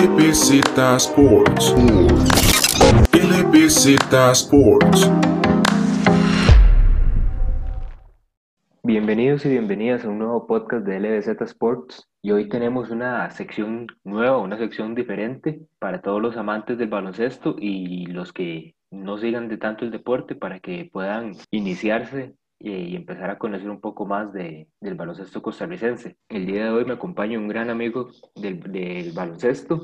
LBZ Sports. LBZ Sports. Bienvenidos y bienvenidas a un nuevo podcast de LBZ Sports. Y hoy tenemos una sección nueva, una sección diferente para todos los amantes del baloncesto y los que no sigan de tanto el deporte para que puedan iniciarse y empezar a conocer un poco más de, del baloncesto costarricense. El día de hoy me acompaña un gran amigo del, del baloncesto,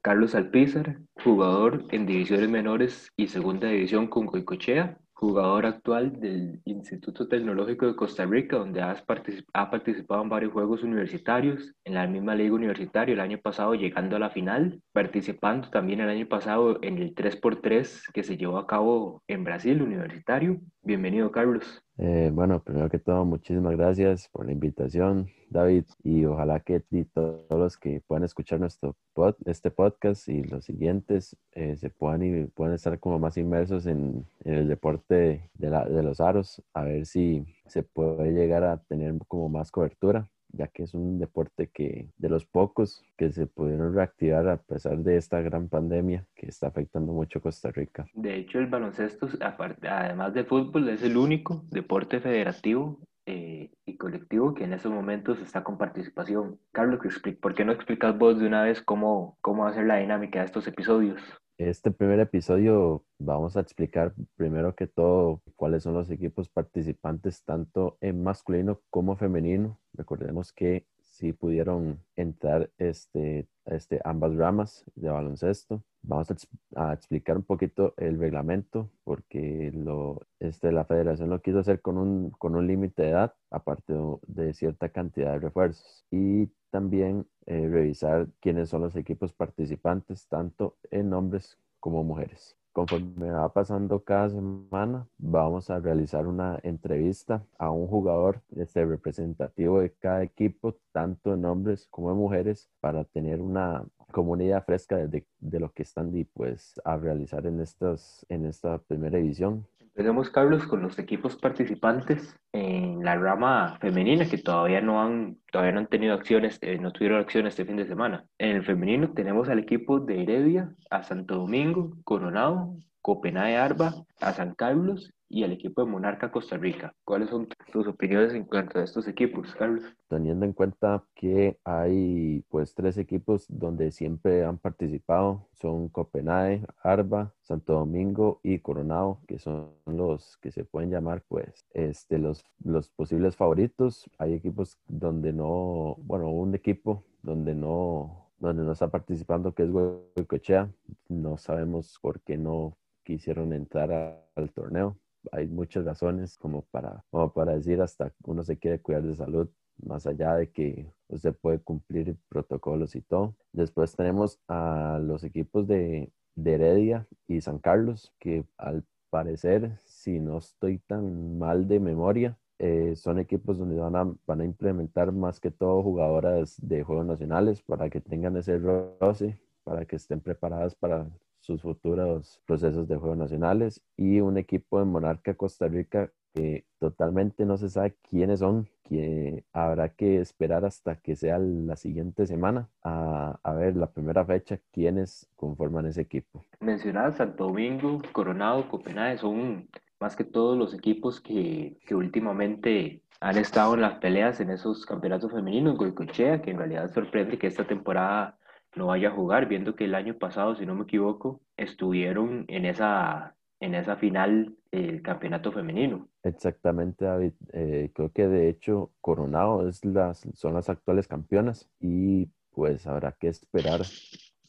Carlos Alpizar, jugador en divisiones menores y segunda división con Goicochea, jugador actual del Instituto Tecnológico de Costa Rica, donde ha participado en varios juegos universitarios, en la misma liga universitaria el año pasado llegando a la final, participando también el año pasado en el 3x3 que se llevó a cabo en Brasil universitario. Bienvenido, Carlos. Eh, bueno, primero que todo, muchísimas gracias por la invitación, David, y ojalá que todos los que puedan escuchar nuestro pod, este podcast y los siguientes eh, se puedan, y puedan estar como más inmersos en, en el deporte de, la, de los aros, a ver si se puede llegar a tener como más cobertura ya que es un deporte que de los pocos que se pudieron reactivar a pesar de esta gran pandemia que está afectando mucho a Costa Rica. De hecho, el baloncesto, además de fútbol, es el único deporte federativo eh, y colectivo que en estos momentos está con participación. Carlos, ¿por qué no explicas vos de una vez cómo, cómo hacer la dinámica de estos episodios? Este primer episodio vamos a explicar primero que todo cuáles son los equipos participantes tanto en masculino como femenino. Recordemos que sí pudieron entrar este, este, ambas ramas de baloncesto. Vamos a, a, explicar un poquito el reglamento porque lo, este, la federación lo quiso hacer con un, con un límite de edad, aparte de, cierta cantidad de refuerzos. Y también eh, revisar quiénes son los equipos participantes, tanto en hombres como mujeres. Conforme va pasando cada semana, vamos a realizar una entrevista a un jugador este, representativo de cada equipo, tanto en hombres como en mujeres, para tener una comunidad fresca de, de lo que están pues, a realizar en, estas, en esta primera edición. Empecemos, Carlos, con los equipos participantes en la rama femenina que todavía no han, todavía no han tenido acciones, eh, no tuvieron acciones este fin de semana. En el femenino tenemos al equipo de Heredia, a Santo Domingo, Coronado, Copenhague Arba, a San Carlos y al equipo de Monarca Costa Rica. ¿Cuáles son tus opiniones en cuanto a estos equipos, Carlos? Teniendo en cuenta que hay pues tres equipos donde siempre han participado, son Copenhague, Arba, Santo Domingo y Coronado, que son los que se pueden llamar pues este, los, los posibles favoritos. Hay equipos donde no, bueno, un equipo donde no donde no está participando, que es Huecochea. No sabemos por qué no quisieron entrar a, al torneo hay muchas razones como para, como para decir hasta uno se quiere cuidar de salud, más allá de que usted puede cumplir protocolos y todo. Después tenemos a los equipos de, de Heredia y San Carlos, que al parecer, si no estoy tan mal de memoria, eh, son equipos donde van a, van a implementar más que todo jugadoras de Juegos Nacionales para que tengan ese roce, para que estén preparadas para sus futuros procesos de juegos nacionales y un equipo de Monarca Costa Rica que totalmente no se sabe quiénes son, que habrá que esperar hasta que sea la siguiente semana a, a ver la primera fecha quiénes conforman ese equipo. Mencionadas Santo Domingo, Coronado, Copenhague son más que todos los equipos que, que últimamente han estado en las peleas en esos campeonatos femeninos, que en realidad sorprende que esta temporada no vaya a jugar, viendo que el año pasado, si no me equivoco, estuvieron en esa, en esa final del campeonato femenino. Exactamente, David. Eh, creo que de hecho Coronado es las, son las actuales campeonas y pues habrá que esperar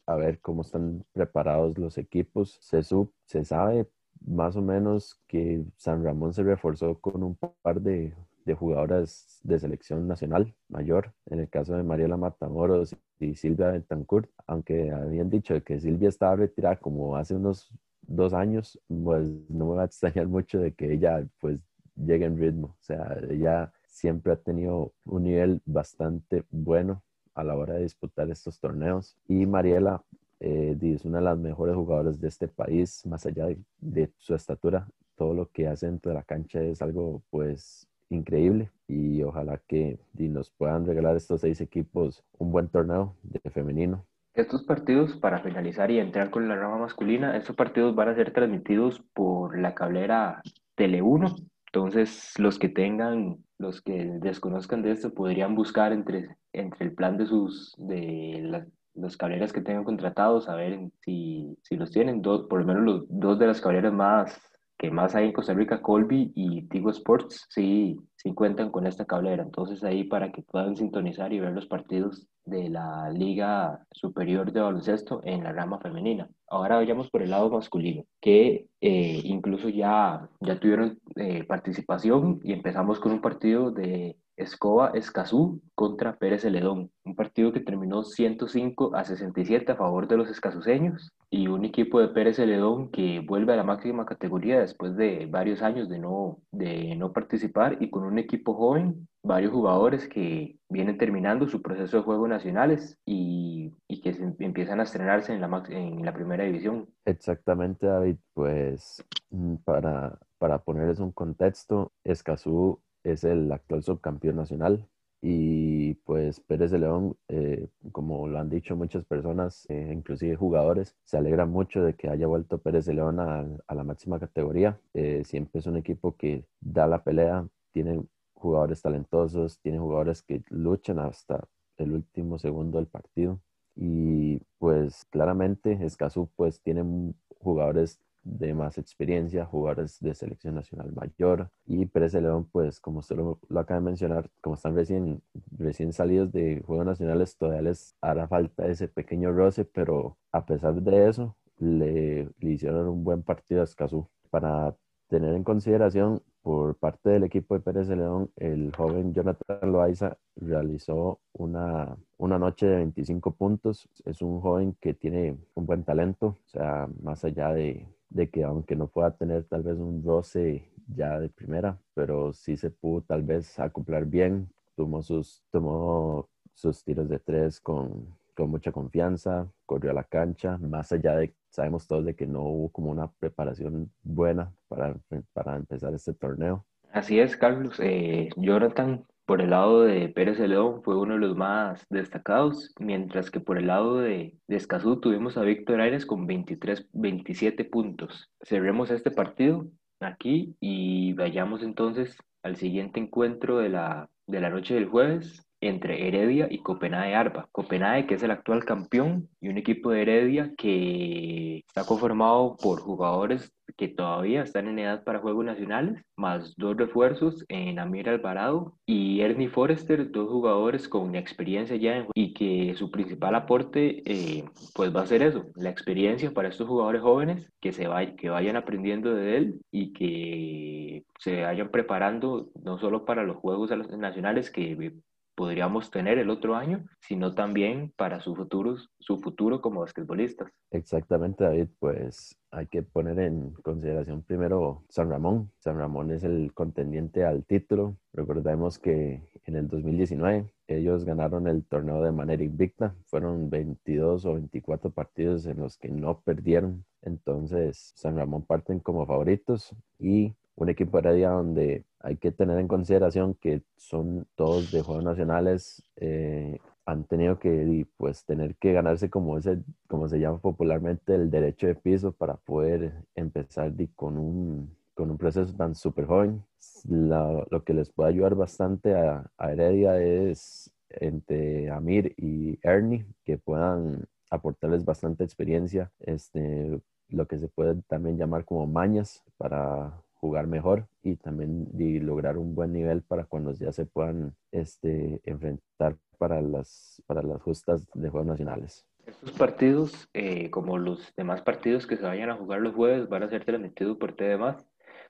a ver cómo están preparados los equipos. Se, sub, se sabe más o menos que San Ramón se reforzó con un par de de jugadoras de selección nacional mayor, en el caso de Mariela Matamoros y Silvia Bentancourt, aunque habían dicho que Silvia estaba retirada como hace unos dos años, pues no me va a extrañar mucho de que ella pues llegue en ritmo, o sea, ella siempre ha tenido un nivel bastante bueno a la hora de disputar estos torneos. Y Mariela eh, es una de las mejores jugadoras de este país, más allá de, de su estatura, todo lo que hace dentro de la cancha es algo pues increíble y ojalá que nos puedan regalar estos seis equipos un buen torneo de femenino Estos partidos, para finalizar y entrar con la rama masculina, estos partidos van a ser transmitidos por la cablera Tele 1. Entonces, los que tengan, los que desconozcan de esto, podrían buscar entre, entre el plan de sus, de las, los cableras que tengan contratados, a ver si, si los tienen, dos, por lo menos los dos de las cableras más que más hay en Costa Rica, Colby y Tigo Sports, sí, sí cuentan con esta cablera. Entonces ahí para que puedan sintonizar y ver los partidos de la Liga Superior de Baloncesto en la rama femenina. Ahora vayamos por el lado masculino, que eh, incluso ya, ya tuvieron eh, participación y empezamos con un partido de Escoba Escazú contra Pérez Celedón, un partido que terminó 105 a 67 a favor de los escazuseños y un equipo de Pérez Celedón que vuelve a la máxima categoría después de varios años de no, de no participar y con un equipo joven, varios jugadores que vienen terminando su proceso de juegos nacionales y, y que empiezan a estrenarse en la, en la primera división. Exactamente, David, pues mm, para, para ponerles un contexto, Escazú es el actual subcampeón nacional. Y pues Pérez de León, eh, como lo han dicho muchas personas, eh, inclusive jugadores, se alegra mucho de que haya vuelto Pérez de León a, la máxima categoría. Eh, siempre es un equipo que da la pelea, tiene jugadores talentosos, tiene jugadores que luchan hasta el último segundo del partido. Y pues claramente Escazú pues tiene jugadores de más experiencia, jugadores de selección nacional mayor y Pérez León, pues como usted lo, acaba de mencionar, como están recién, recién salidos de Juegos Nacionales, todavía les hará falta ese pequeño roce, pero a pesar de eso, le, le hicieron un buen partido a Escazú. Para tener en consideración, por parte del equipo de Pérez León, el joven Jonathan Loaiza realizó una, una noche de 25 puntos. Es un joven que tiene un buen talento, o sea, más allá de, de que aunque no pueda tener tal vez un roce ya de primera, pero sí se pudo tal vez acoplar bien, tomó sus, tomó sus tiros de tres con, con mucha confianza, corrió a la cancha, más allá de, sabemos todos de que no hubo como una preparación buena para, para empezar este torneo. Así es, Carlos. Eh, Jonathan por el lado de Pérez León fue uno de los más destacados, mientras que por el lado de, de Escazú tuvimos a Víctor Aires con 23, 27 puntos. Cerremos este partido aquí y vayamos entonces al siguiente encuentro de la, de la noche del jueves, entre Heredia y Copenhague Arba. Copenhague, que es el actual campeón, y un equipo de Heredia que está conformado por jugadores que todavía están en edad para Juegos Nacionales, más dos refuerzos en Amir Alvarado y Ernie Forrester, dos jugadores con experiencia ya en, y que su principal aporte eh, pues va a ser eso, la experiencia para estos jugadores jóvenes que, se que vayan aprendiendo de él y que se vayan preparando no solo para los Juegos Nacionales que podríamos tener el otro año, sino también para su futuro, su futuro como basquetbolistas. Exactamente, David, pues hay que poner en consideración primero San Ramón. San Ramón es el contendiente al título. Recordemos que en el 2019 ellos ganaron el torneo de manera invicta. Fueron 22 o 24 partidos en los que no perdieron. Entonces, San Ramón parten como favoritos y un equipo Heredia donde hay que tener en consideración que son todos de Juegos Nacionales, eh, han tenido que pues tener que ganarse como ese, como se llama popularmente, el derecho de piso para poder empezar con un, con un proceso tan súper joven. lo que les puede ayudar bastante a, a Heredia es entre Amir y Ernie, que puedan aportarles bastante experiencia, este, lo que se puede también llamar como mañas para jugar mejor y también lograr un buen nivel para cuando ya se puedan este, enfrentar para las, para las justas de Juegos Nacionales. Estos partidos, eh, como los demás partidos que se vayan a jugar los jueves, van a ser transmitidos por TDMás.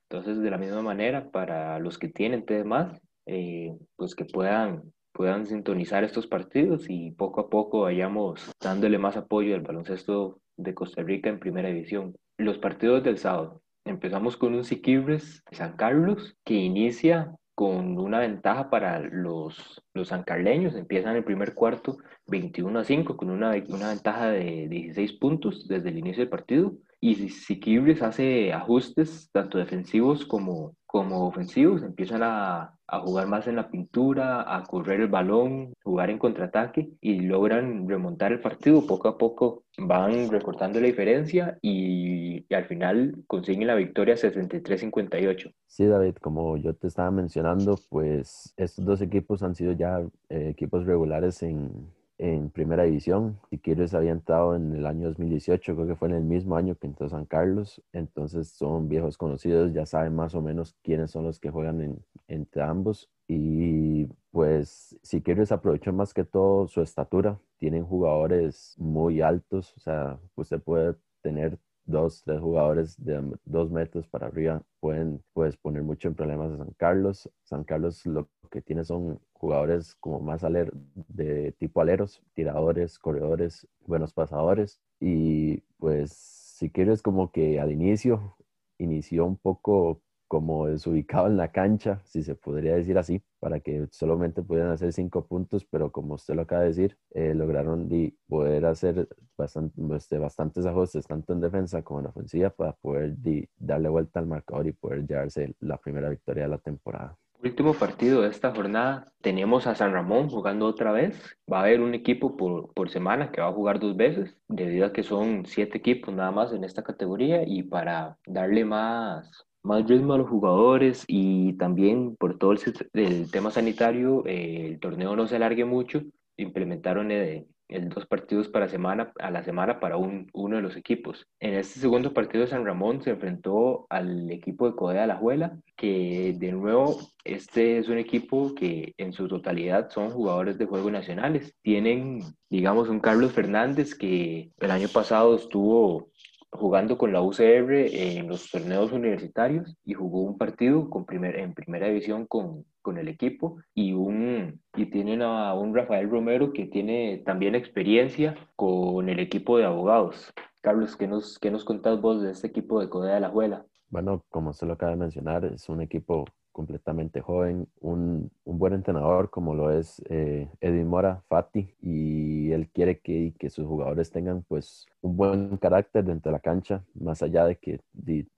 Entonces, de la misma manera, para los que tienen TDMás, eh, pues que puedan, puedan sintonizar estos partidos y poco a poco vayamos dándole más apoyo al baloncesto de Costa Rica en primera división. Los partidos del sábado. Empezamos con un Siquibres San Carlos que inicia con una ventaja para los, los sancarleños. Empiezan el primer cuarto 21 a 5 con una, una ventaja de 16 puntos desde el inicio del partido. Y Siquibres hace ajustes tanto defensivos como, como ofensivos, empiezan a, a, jugar más en la pintura, a correr el balón, jugar en contraataque y logran remontar el partido. Poco a poco van recortando la diferencia y, al final consiguen la victoria 63-58. Sí, David, como yo te estaba mencionando, pues estos dos equipos han sido ya eh, equipos regulares en, en primera división. Siquirres había entrado en el año 2018, creo que fue en el mismo año que entró San Carlos. Entonces son viejos conocidos, ya saben más o menos quiénes son los que juegan en, entre ambos. Y pues Siquirres aprovechó más que todo su estatura. Tienen jugadores muy altos, o sea, usted puede tener dos, tres jugadores de dos metros para arriba pueden pues, poner mucho en problemas a San Carlos. San Carlos lo que tiene son jugadores como más aler de tipo aleros, tiradores, corredores, buenos pasadores. Y pues si quieres como que al inicio inició un poco como desubicado en la cancha, si se podría decir así, para que solamente pudieran hacer cinco puntos, pero como usted lo acaba de decir, eh, lograron poder hacer bastante, este, bastantes ajustes, tanto en defensa como en ofensiva, para poder darle vuelta al marcador y poder llevarse la primera victoria de la temporada. Último partido de esta jornada, tenemos a San Ramón jugando otra vez. Va a haber un equipo por, por semana que va a jugar dos veces, debido a que son siete equipos nada más en esta categoría y para darle más, más ritmo a los jugadores y también por todo el, tema sanitario, eh, el torneo no se alargue mucho, implementaron el, el, dos partidos para semana, a la semana para un, uno de los equipos. En este segundo partido San Ramón se enfrentó al equipo de Codea La Juela, que de nuevo este es un equipo que en su totalidad son jugadores de juego nacionales. Tienen, digamos, un Carlos Fernández que el año pasado estuvo jugando con la UCR en los torneos universitarios y jugó un partido con primer, en primera división con, con el equipo y, un, y tienen a un Rafael Romero que tiene también experiencia con el equipo de abogados. Carlos, ¿qué nos, qué nos contás vos de este equipo de Codea de la Juela? Bueno, como usted lo acaba de mencionar, es un equipo completamente joven, un, un buen entrenador como lo es eh, Edwin Mora, Fati, y él quiere que, que, sus jugadores tengan pues un buen carácter dentro de la cancha, más allá de que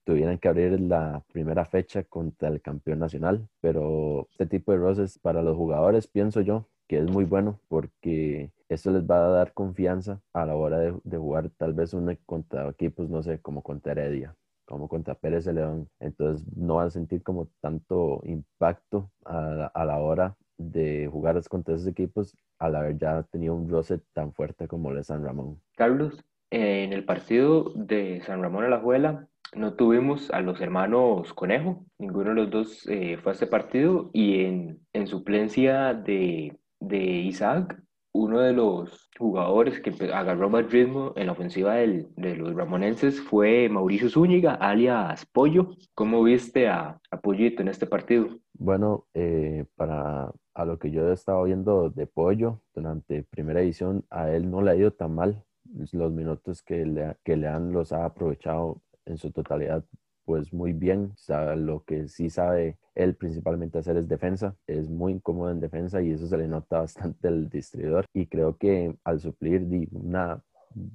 tuvieran que abrir la primera fecha contra el campeón nacional, pero este tipo de roces para los jugadores pienso yo que es muy bueno porque eso les va a dar confianza a la hora de, jugar tal vez un contra equipos, no sé, como contra Heredia como contra Pérez de León. Entonces no va a sentir como tanto impacto a, a la hora de jugar contra esos equipos al haber ya tenido un roce tan fuerte como el de San Ramón. Carlos, en el partido de San Ramón a la Juela no tuvimos a los hermanos Conejo, ninguno de los dos eh, fue a este partido y en, en suplencia de, de Isaac uno de los jugadores que agarró más ritmo en la ofensiva del, de los ramonenses fue Mauricio Zúñiga, alias Pollo. ¿Cómo viste a, a Pollito en este partido? Bueno, eh, para a lo que yo he estado viendo de Pollo durante primera edición, a él no le ha ido tan mal. Los minutos que le, que le han los ha aprovechado en su totalidad pues muy bien. O lo que sí sabe él principalmente hacer es defensa. Es muy incómodo en defensa y eso se le nota bastante al distribuidor. Y creo que al suplir una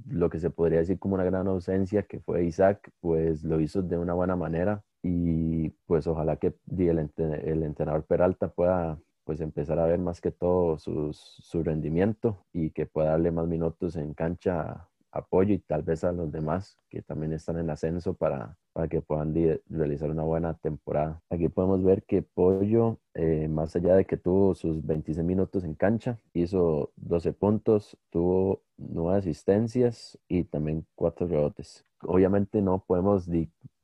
lo que se podría decir como una gran ausencia que fue Isaac, pues lo hizo de una buena manera y pues ojalá que el, entrenador Peralta pueda pues empezar a ver más que todo su rendimiento y que pueda darle más minutos en cancha apoyo y tal vez a los demás que también están en ascenso para, para que puedan realizar una buena temporada. Aquí podemos ver que Pollo, eh, más allá de que tuvo sus 26 minutos en cancha, hizo 12 puntos, tuvo 9 asistencias y también 4 rebotes. Obviamente no podemos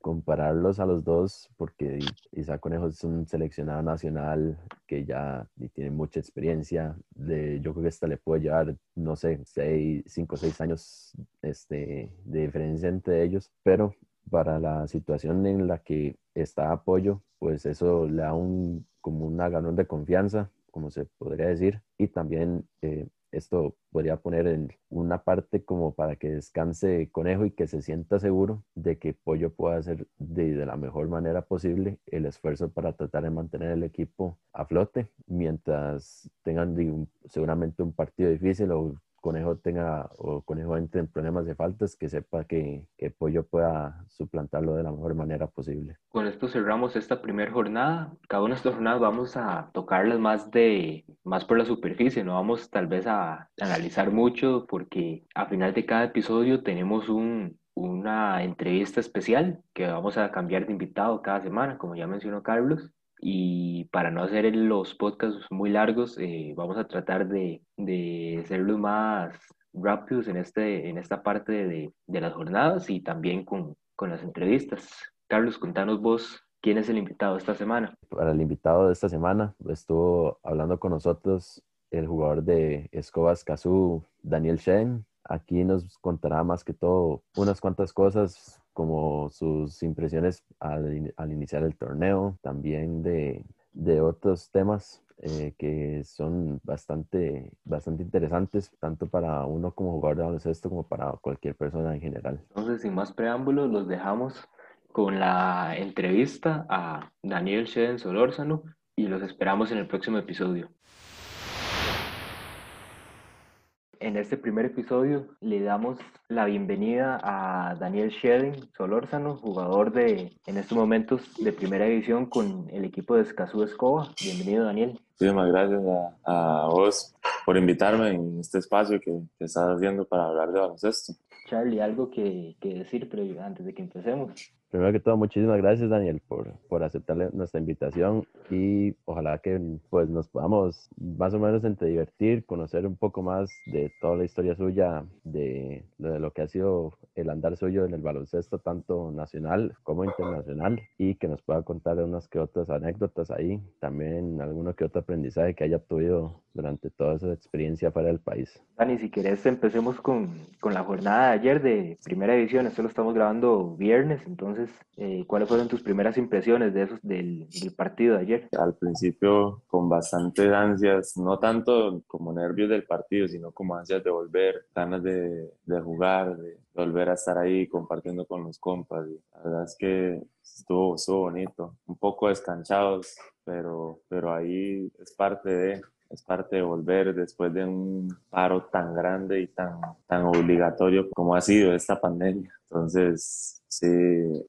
compararlos a los dos porque Isaac Conejo es un seleccionado nacional que ya tiene mucha experiencia. De, yo creo que hasta le puede llevar, no sé, 5 o 6 años este, de diferencia entre ellos, pero para la situación en la que está apoyo, pues eso le da un, como un ganón de confianza, como se podría decir, y también eh, esto podría poner en una parte como para que descanse Conejo y que se sienta seguro de que Pollo pueda hacer de, de, la mejor manera posible el esfuerzo para tratar de mantener el equipo a flote mientras tengan seguramente un partido difícil o Conejo tenga o Conejo entre en problemas de faltas, que sepa que, que Pollo pueda suplantarlo de la mejor manera posible. Con esto cerramos esta primera jornada. Cada una de estas jornadas vamos a tocarlas más de más por la superficie, no vamos tal vez a analizar mucho porque a final de cada episodio tenemos un, una entrevista especial que vamos a cambiar de invitado cada semana, como ya mencionó Carlos. Y para no hacer los podcasts muy largos, eh, vamos a tratar de, de hacerlos más rápidos en, este, en esta parte de, de las jornadas y también con, con las entrevistas. Carlos, contanos vos quién es el invitado esta semana. Para el invitado de esta semana estuvo hablando con nosotros el jugador de Escobas Cazú, Daniel Shen. Aquí nos contará más que todo unas cuantas cosas como sus impresiones al, al iniciar el torneo, también de, de otros temas eh, que son bastante, bastante interesantes, tanto para uno como jugador de baloncesto como para cualquier persona en general. Entonces, sin más preámbulos, los dejamos con la entrevista a Daniel Sheden Solórzano y los esperamos en el próximo episodio. En este primer episodio le damos la bienvenida a Daniel Shedden Solórzano, jugador de en estos momentos de primera división con el equipo de Escazú Escoba. Bienvenido Daniel. Muchísimas gracias a, a, vos por invitarme en este espacio que, que, estás haciendo para hablar de baloncesto. Charlie, algo que, que decir previo, antes de que empecemos. Primero que todo, muchísimas gracias Daniel por, por aceptarle nuestra invitación y ojalá que pues nos podamos más o menos entre divertir, conocer un poco más de toda la historia suya, de, de lo que ha sido el andar suyo en el baloncesto, tanto nacional como internacional, y que nos pueda contar unas que otras anécdotas ahí, también alguno que otro aprendizaje que haya obtenido durante toda esa experiencia fuera del país. Dani, si querés empecemos con, con la jornada de ayer de primera división, esto lo estamos grabando viernes, entonces eh, ¿cuáles fueron tus primeras impresiones de esos, del, del, partido de ayer? Al principio con bastante ansias, no tanto como nervios del partido, sino como ansias de volver, ganas de, de jugar, de volver a estar ahí compartiendo con los compas. Y la verdad es que estuvo, estuvo bonito, un poco descanchados, pero, pero ahí es parte de, es parte de volver después de un paro tan grande y tan, tan obligatorio como ha sido esta pandemia. Entonces, sí,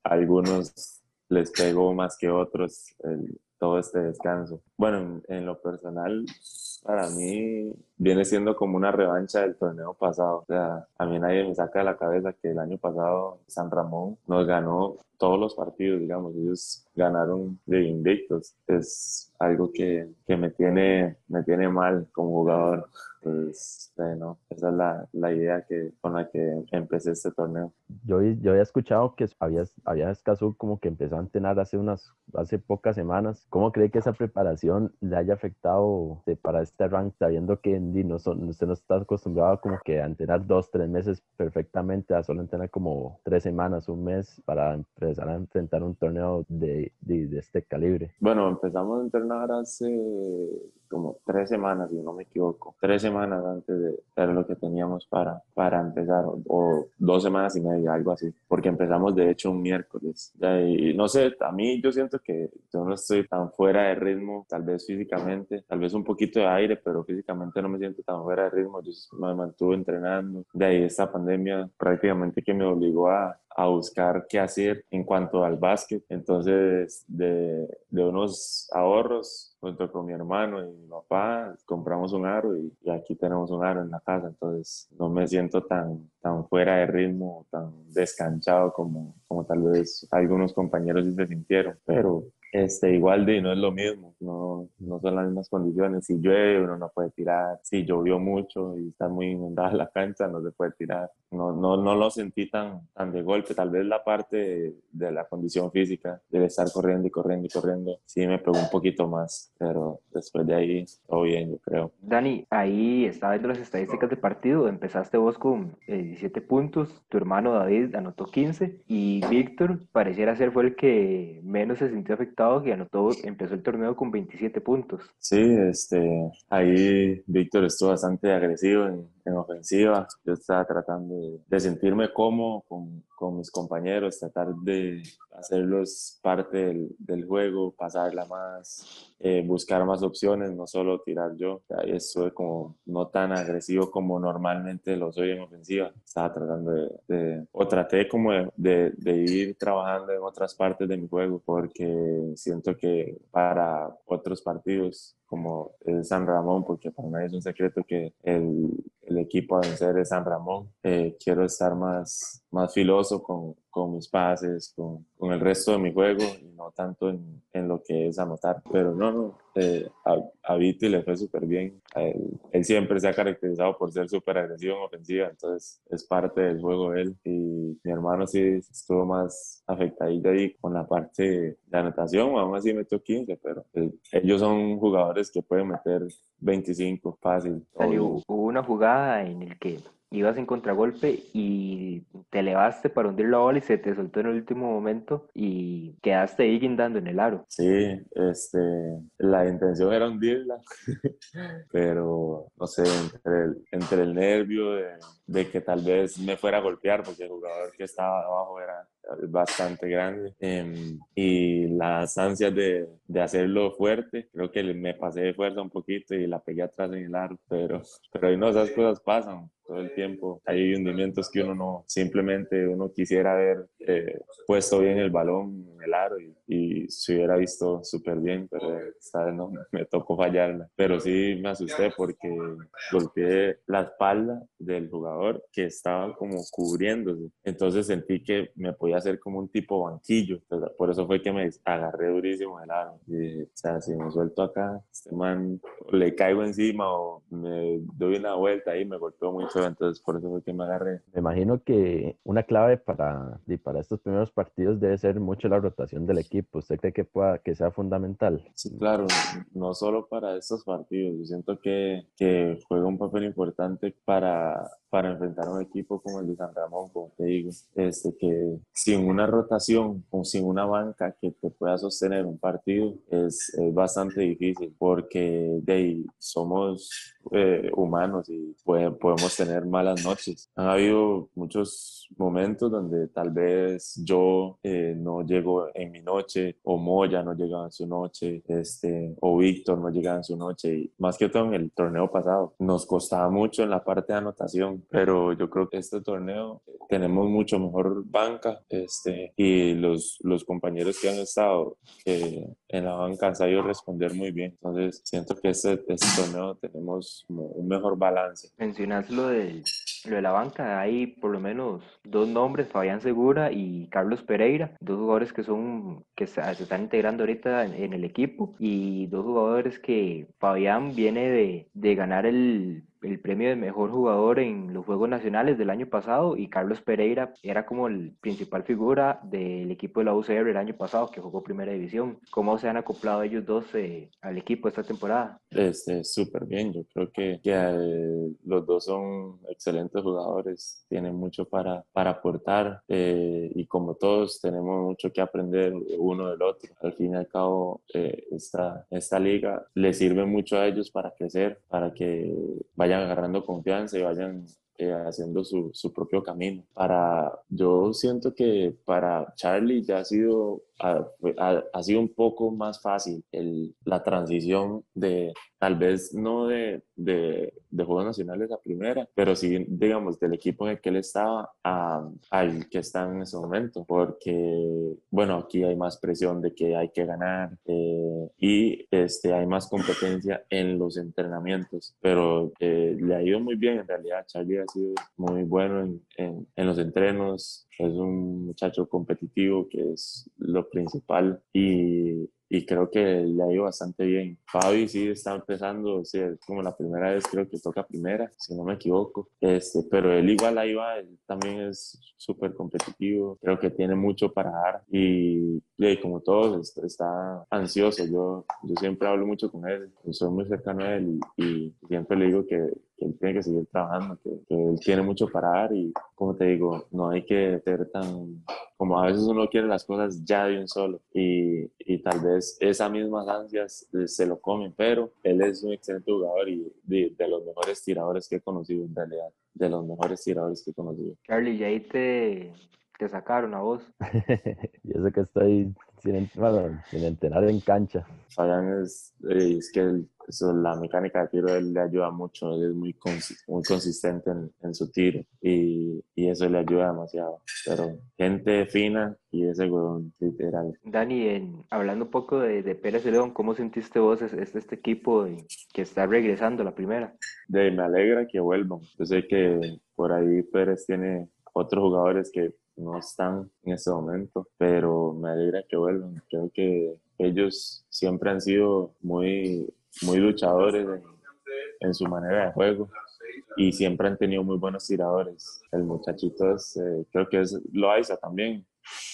a algunos les pegó más que otros todo este descanso. Bueno, en, en, lo personal, para mí viene siendo como una revancha del torneo pasado. O sea, a mí nadie me saca de la cabeza que el año pasado San Ramón nos ganó todos los partidos, digamos, ellos ganaron de invictos. Es algo que, que me, tiene, me tiene mal como jugador. Pues, bueno, esa es la, la, idea que, con la que empecé este torneo. Yo, yo había escuchado que había, había escaso como que empezó a entrenar hace unas hace pocas semanas. ¿Cómo cree que esa preparación le haya afectado para este rank, sabiendo que no son, usted no está acostumbrado como que a entrenar dos, tres meses perfectamente, a solo entrenar como tres semanas, un mes para empezar a enfrentar un torneo de, de, de este calibre? Bueno, empezamos a entrenar hace como tres semanas, si no me equivoco, tres semanas antes de ser lo que teníamos para, para empezar, o, o, dos semanas y media, algo así, porque empezamos de hecho un miércoles. Y no sé, a mí yo siento que yo no estoy tan fuera de ritmo, tal vez físicamente, tal vez un poquito de aire, pero físicamente no me siento tan fuera de ritmo, yo me mantuve entrenando. De ahí esta pandemia prácticamente que me obligó a, a buscar qué hacer en cuanto al básquet. Entonces, de, de, unos ahorros, junto con mi hermano y mi papá, compramos un aro y, aquí tenemos un aro en la casa. Entonces, no me siento tan, tan fuera de ritmo, tan descanchado como, como tal vez algunos compañeros se sintieron. Pero este, igual de no es lo mismo, no, no son las mismas condiciones. Si llueve, uno no puede tirar. Si llovió mucho y está muy inundada la cancha, no se puede tirar. No, no, no lo sentí tan, tan de golpe. Tal vez la parte de la condición física, de estar corriendo y corriendo y corriendo, sí me pegó un poquito más, pero después de ahí, todo bien, yo creo. Dani, ahí estaba viendo las estadísticas de partido. Empezaste vos con 17 puntos, tu hermano David anotó 15 y Víctor pareciera ser fue el que menos se sintió afectado que anotó, empezó el torneo con 27 puntos. Sí, este, ahí Víctor estuvo bastante agresivo en, en ofensiva. Yo estaba tratando de, sentirme cómodo con, mis compañeros, tratar de hacerlos parte del, juego, pasarla más, eh, buscar más opciones, no solo tirar yo. Ahí estuve como no tan agresivo como normalmente lo soy en ofensiva. Estaba tratando de, de o traté como de, de, ir trabajando en otras partes de mi juego porque siento que para otros partidos como San Ramón, porque para mí es un secreto que el, el equipo a vencer es San Ramón. Eh, quiero estar más, más filoso con, con mis pases, con, con, el resto de mi juego y no tanto en, en lo que es anotar. Pero no, no, eh, a, a Viti le fue súper bien. Él, él, siempre se ha caracterizado por ser súper agresivo en ofensiva, entonces es parte del juego de él. Y mi hermano sí estuvo más afectadito ahí con la parte de anotación, aún así metió 15, pero eh, ellos son jugadores que pueden meter 25 fácil. Salió, hubo una jugada en el que ibas en contragolpe y te elevaste para hundir la bola y se te soltó en el último momento y quedaste ahí guindando en el aro. Sí, este, la intención era hundirla, pero no sé, entre el, entre el nervio de, de, que tal vez me fuera a golpear porque el jugador que estaba abajo era bastante grande eh, y las ansias de, de, hacerlo fuerte, creo que me pasé de fuerza un poquito y la pegué atrás en el aro, pero, pero ahí no, esas cosas pasan todo el tiempo. Hay hundimientos que uno no, simplemente uno quisiera haber eh, puesto bien el balón en el aro y, y se hubiera visto súper bien, pero no, me tocó fallarla. Pero sí me asusté porque golpeé la espalda del jugador que estaba como cubriéndose. Entonces sentí que me podía hacer como un tipo banquillo. Entonces, por eso fue que me agarré durísimo el aro. Y, o sea, si me suelto acá, este man le caigo encima o me doy una vuelta y me golpeó entonces por eso fue que me agarré. Me imagino que una clave para, para estos primeros partidos debe ser mucho la rotación del equipo. ¿Usted cree que, pueda, que sea fundamental? Sí, claro, no solo para estos partidos, yo siento que, que juega un papel importante para, para enfrentar a un equipo como el de San Ramón, como te digo, este, que sin una rotación o sin una banca que te pueda sostener un partido es, es bastante difícil porque de ahí somos eh, humanos y puede, podemos tener malas noches. Han habido muchos momentos donde tal vez yo eh, no llego en mi noche o Moya no llegaba en su noche este, o Víctor no llegaba en su noche y más que todo en el torneo pasado nos costaba mucho en la parte de anotación pero yo creo que este torneo tenemos mucho mejor banca este, y los, los compañeros que han estado eh, en la banca han sabido responder muy bien entonces siento que este, este torneo tenemos un mejor balance. Mencionas lo de, lo de la banca, hay por lo menos dos nombres, Fabián Segura y Carlos Pereira, dos jugadores que son que se están integrando ahorita en, en el equipo y dos jugadores que Fabián viene de, de ganar el el premio de mejor jugador en los Juegos Nacionales del año pasado y Carlos Pereira era como el principal figura del equipo de la UCR el año pasado que jugó primera división. ¿Cómo se han acoplado ellos dos eh, al equipo esta temporada? Este, súper bien, yo creo que, que eh, los dos son excelentes jugadores, tienen mucho para, para aportar eh, y como todos tenemos mucho que aprender uno del otro. Al fin y al cabo, eh, esta, esta liga le sirve mucho a ellos para crecer, para que vayan vayan agarrando confianza y vayan eh, haciendo su, su, propio camino. Para, yo siento que para Charlie ya ha sido, ha, ha, ha sido un poco más fácil el, la transición de, tal vez no de, de, de, Juegos Nacionales a primera, pero sí, digamos, del equipo en el que él estaba a, al que está en ese momento, porque, bueno, aquí hay más presión de que hay que ganar eh, y este, hay más competencia en los entrenamientos, pero eh, le ha ido muy bien. En realidad, Charlie ha sido muy bueno en, en, en los entrenos, es un muchacho competitivo que es lo principal y y creo que le ha ido bastante bien. Fabi sí está empezando, sí, es como la primera vez creo que toca primera, si no me equivoco, este, pero él igual ahí va, él también es súper competitivo, creo que tiene mucho para dar y, y como todos está, ansioso, yo, yo siempre hablo mucho con él, soy muy cercano a él y, y siempre le digo que, que él tiene que seguir trabajando, que, que, él tiene mucho para dar y como te digo, no hay que ser tan, como a veces uno quiere las cosas ya de un solo y, y tal vez esas mismas ansias eh, se lo comen, pero él es un excelente jugador y de, de los mejores tiradores que he conocido en realidad, de los mejores tiradores que he conocido. Charlie, y ahí te, te sacaron a vos. y eso que estoy sin, bueno, sin enterar en cancha. Fabián es, eh, es que él, eso, la mecánica de tiro de él le ayuda mucho, él es muy, consi- muy consistente en, en su tiro y, y eso le ayuda demasiado. Pero gente fina y ese huevón, literal. Dani, en- hablando un poco de, de Pérez de León, ¿cómo sentiste vos es- este, este equipo y- que está regresando a la primera? De, me alegra que vuelvan. Yo sé que por ahí Pérez tiene otros jugadores que no están en este momento, pero me alegra que vuelvan. Creo que ellos siempre han sido muy, muy luchadores en, su manera de juego y siempre han tenido muy buenos tiradores. El muchachito es, eh, creo que es Loaiza también,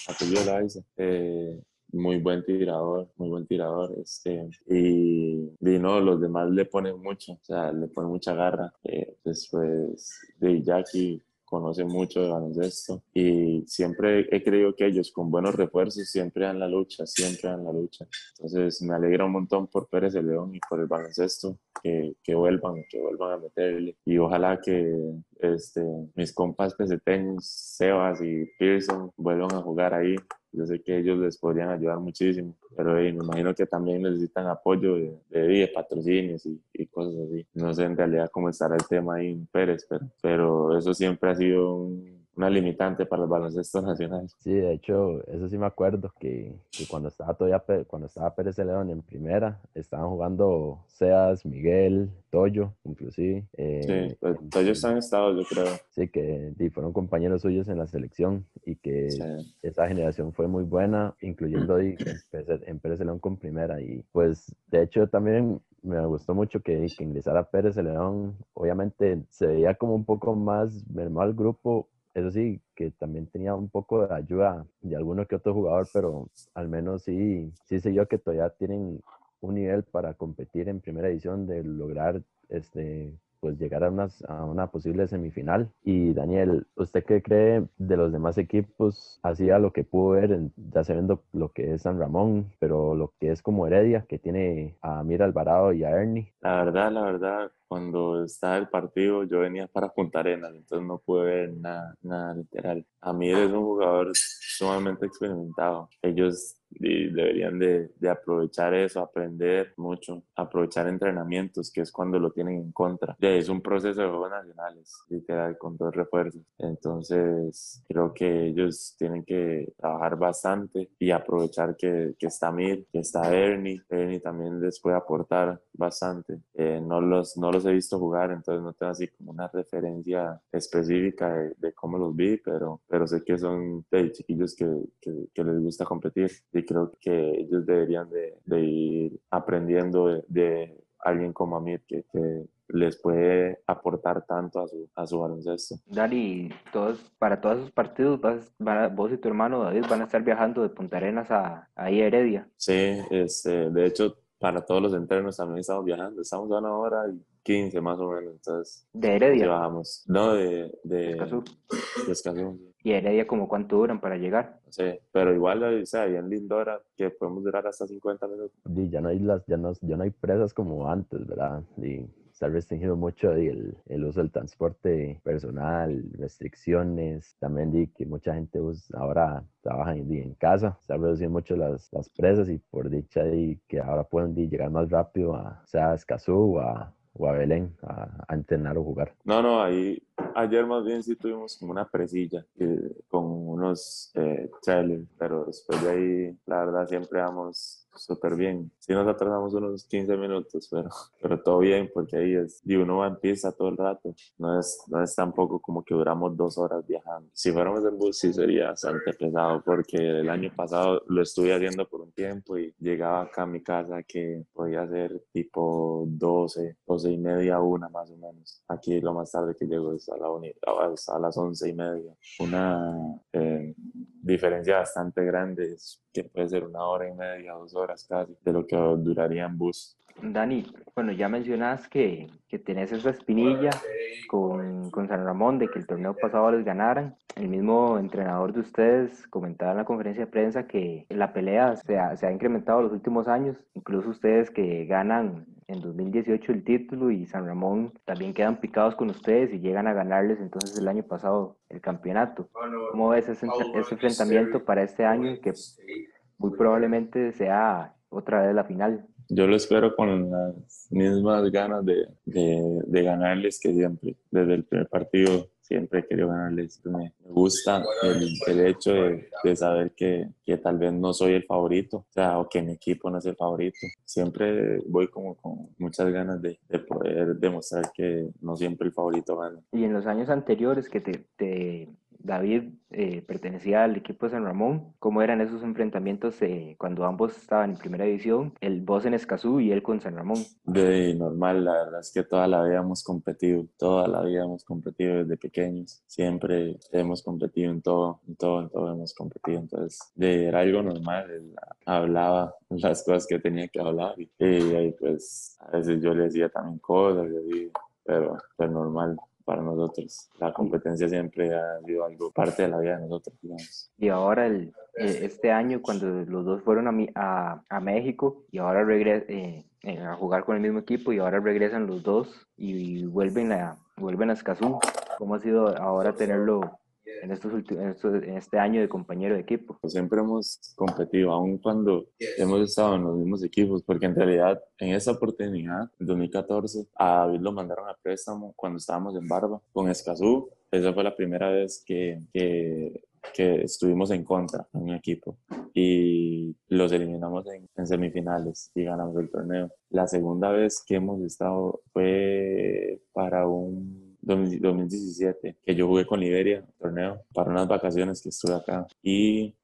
apellido Loaiza. Eh, muy buen tirador, muy buen tirador. Este, y, y no, los demás le ponen mucho, o sea, le ponen mucha garra. Eh, después de Jackie conoce mucho de baloncesto y siempre he creído que ellos con buenos refuerzos siempre dan la lucha, siempre dan la lucha. Entonces me alegra un montón por Pérez de León y por el baloncesto que, que vuelvan, que vuelvan a meterle y ojalá que este, mis compas peseteños, Sebas y Pearson vuelvan a jugar ahí. Yo sé que ellos les podrían ayudar muchísimo, pero me imagino que también necesitan apoyo de, de, de patrocinios y, y, cosas así. No sé en realidad cómo estará el tema ahí en Pérez, pero, pero eso siempre ha sido un, una limitante para el baloncesto nacional. Sí, de hecho, eso sí me acuerdo, que, que cuando estaba todavía, cuando estaba Pérez de León en primera, estaban jugando Seas, Miguel, Toyo, inclusive. Eh, sí, pues, Toyo está en estado, yo creo. Sí, que fueron compañeros suyos en la selección y que sí. esa generación fue muy buena, incluyendo en, en Pérez de León con primera. Y pues, de hecho, también me gustó mucho que, que ingresara Pérez de León. Obviamente se veía como un poco más mermado el grupo, eso sí, que también tenía un poco de ayuda de alguno que otro jugador, pero al menos sí, sí sé yo que todavía tienen un nivel para competir en primera edición de lograr este pues llegar a una, a una posible semifinal. Y Daniel, ¿usted qué cree de los demás equipos? Hacía lo que pudo ver, ya sabiendo lo que es San Ramón, pero lo que es como Heredia, que tiene a Mira Alvarado y a Ernie. La verdad, la verdad, cuando estaba el partido yo venía para Punta Arenas, entonces no pude ver nada, nada literal. A mí es un jugador sumamente experimentado. Ellos deberían de, de, aprovechar eso, aprender mucho, aprovechar entrenamientos, que es cuando lo tienen en contra. Ya es un proceso de juegos nacionales, literal, con dos refuerzos. Entonces, creo que ellos tienen que trabajar bastante y aprovechar que, que está Mir, que está Ernie. Ernie también les puede aportar bastante. Eh, no, los, no los he visto jugar, entonces no tengo así como una referencia específica de, de cómo los vi, pero, pero sé que son de chiquillos que, que, que les gusta competir y creo que ellos deberían de, de ir aprendiendo de, de, alguien como Amir que, que, les puede aportar tanto a su, a su baloncesto. Dani, todos, para todos esos partidos, vas, van, vos y tu hermano David van a estar viajando de Punta Arenas a, a Heredia. Sí, este, de hecho, para todos los entrenos también estamos viajando. Estamos a una hora y 15 más o menos, entonces. ¿De Heredia? Bajamos. No, de... de Escazú. De Escazú. ¿Y Heredia como cuánto duran para llegar? Sí, pero igual, o sea, ahí en Lindora, que podemos durar hasta 50 minutos. Y ya no hay, las, ya no, ya no hay presas como antes, ¿verdad? Y se ha restringido mucho el, el, uso del transporte personal, restricciones, también di que mucha gente usa, ahora trabaja en, en, casa, se han reducido mucho las, las presas y por dicha di, que ahora pueden di, llegar más rápido a sea a Escazú o a, o a Belén a, entrenar o jugar. No, no, ahí ayer más bien sí tuvimos como una presilla eh, con unos eh, pero después de ahí la verdad siempre vamos súper bien. Sí nos atrasamos unos 15 minutos, pero, pero todo bien porque ahí es, y uno va en todo el rato. No es, no es tampoco como que duramos dos horas viajando. Si fuéramos en bus sí sería bastante pesado porque el año pasado lo estuve haciendo por un tiempo y llegaba acá a mi casa que podía ser tipo 12, 12 y media, una más o menos. Aquí lo más tarde que llego es a, la uni, a las 11 y media. Una... Eh, diferencia bastante grande, que puede ser una hora y media, dos horas casi, de lo que duraría en bus. Dani, bueno, ya mencionas que, que tenés esa espinilla con, con, San Ramón de que el torneo pasado les ganaran. El mismo entrenador de ustedes comentaba en la conferencia de prensa que la pelea se ha, se ha incrementado los últimos años, incluso ustedes que ganan en 2018 el título y San Ramón también quedan picados con ustedes y llegan a ganarles entonces el año pasado el campeonato. ¿Cómo ves ese, ese enfrentamiento para este año que muy probablemente sea otra vez la final? Yo lo espero con las mismas ganas de, de, ganarles que siempre. Desde el primer partido siempre he querido ganarles. Me, gusta el, el hecho de, de saber que, que, tal vez no soy el favorito, o sea, o que mi equipo no es el favorito. Siempre voy como con muchas ganas de, de poder demostrar que no siempre el favorito gana. Y en los años anteriores que te David eh, pertenecía al equipo de San Ramón, cómo eran esos enfrentamientos eh, cuando ambos estaban en primera división, el vos en Escazú y él con San Ramón. De normal, la verdad es que toda la vida hemos competido, toda la vida hemos competido desde pequeños, siempre hemos competido en todo, en todo, en todo hemos competido, entonces de, era algo normal, él hablaba las cosas que tenía que hablar y, y pues a veces yo le decía también cosas, pero, pero normal, para nosotros. La competencia siempre ha sido algo parte de la vida de nosotros, digamos. Y ahora, el, eh, este año, cuando los dos fueron a, a, a México y ahora regresan eh, eh, a jugar con el mismo equipo y ahora regresan los dos y vuelven a, vuelven a Escazú, ¿cómo ha sido ahora tenerlo en, estos en, estos, en, este año de compañero de equipo? Siempre hemos competido, aun cuando hemos estado en los mismos equipos, porque en realidad en esa oportunidad, en 2014, a David lo mandaron a préstamo cuando estábamos en Barba con Escazú. Esa fue la primera vez que, que, que estuvimos en contra en un equipo y los eliminamos en, en, semifinales y ganamos el torneo. La segunda vez que hemos estado fue para un 2017, que yo jugué con Liberia, torneo, para unas vacaciones que estuve acá. Y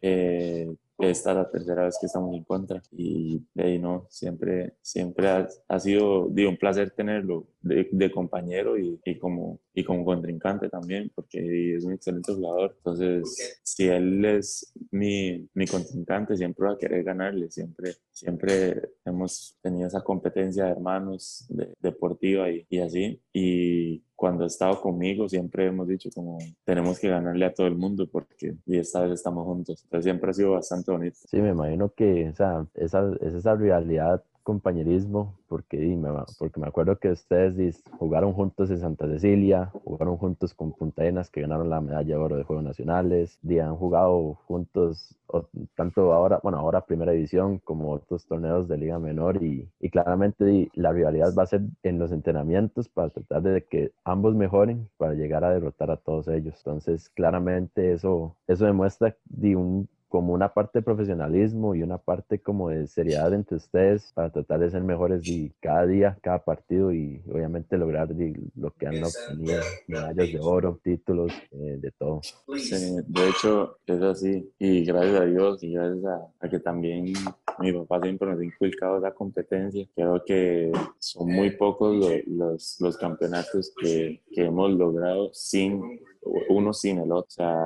eh, esta es la tercera vez que estamos en contra y de ahí no, siempre, siempre ha, ha sido digo, un placer tenerlo de, de compañero y, y, como, y como contrincante también, porque es un excelente jugador. Entonces, si él es mi, mi contrincante, siempre va a querer ganarle, siempre, siempre hemos tenido esa competencia de hermanos de, deportiva y, y así. Y cuando ha estado conmigo siempre hemos dicho como tenemos que ganarle a todo el mundo porque y esta vez estamos juntos. Entonces siempre ha sido bastante bonito. Sí, me imagino que o sea, esa, es esa rivalidad compañerismo, porque, porque me acuerdo que ustedes jugaron juntos en Santa Cecilia, jugaron juntos con Punta Arenas, que ganaron la medalla de oro de Juegos Nacionales, y han jugado juntos, tanto ahora, bueno, ahora Primera División, como otros torneos de Liga Menor, y, y claramente la rivalidad va a ser en los entrenamientos para tratar de que ambos mejoren para llegar a derrotar a todos ellos. Entonces, claramente eso, eso demuestra de un como una parte de profesionalismo y una parte como de seriedad entre ustedes para tratar de ser mejores y cada día, cada partido y obviamente lograr lo que han obtenido, medallas de oro, títulos, eh, de todo. Sí, de hecho es así y gracias a Dios y gracias a, a que también mi papá siempre nos ha inculcado esa competencia. Creo que son muy pocos los, los, los campeonatos que, que hemos logrado sin uno sin el otro. O sea,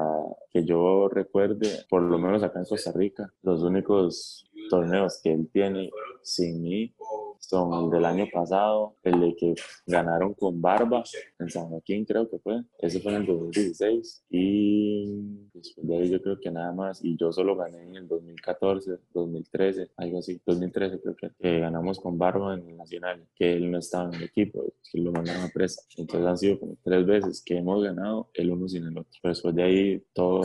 que yo recuerde, por lo menos acá en Costa Rica, los únicos torneos que él tiene sin mí son el del año pasado, el de que ganaron con Barba en San Joaquín, creo que fue. Ese fue en el 2016. Y después de ahí yo creo que nada más. Y yo solo gané en el 2014, 2013, algo así. 2013 creo que, que ganamos con Barba en el Nacional, que él no estaba en el equipo, que lo mandaron a presa. Entonces han sido como tres veces que hemos ganado el uno sin el otro. Pero después de ahí todo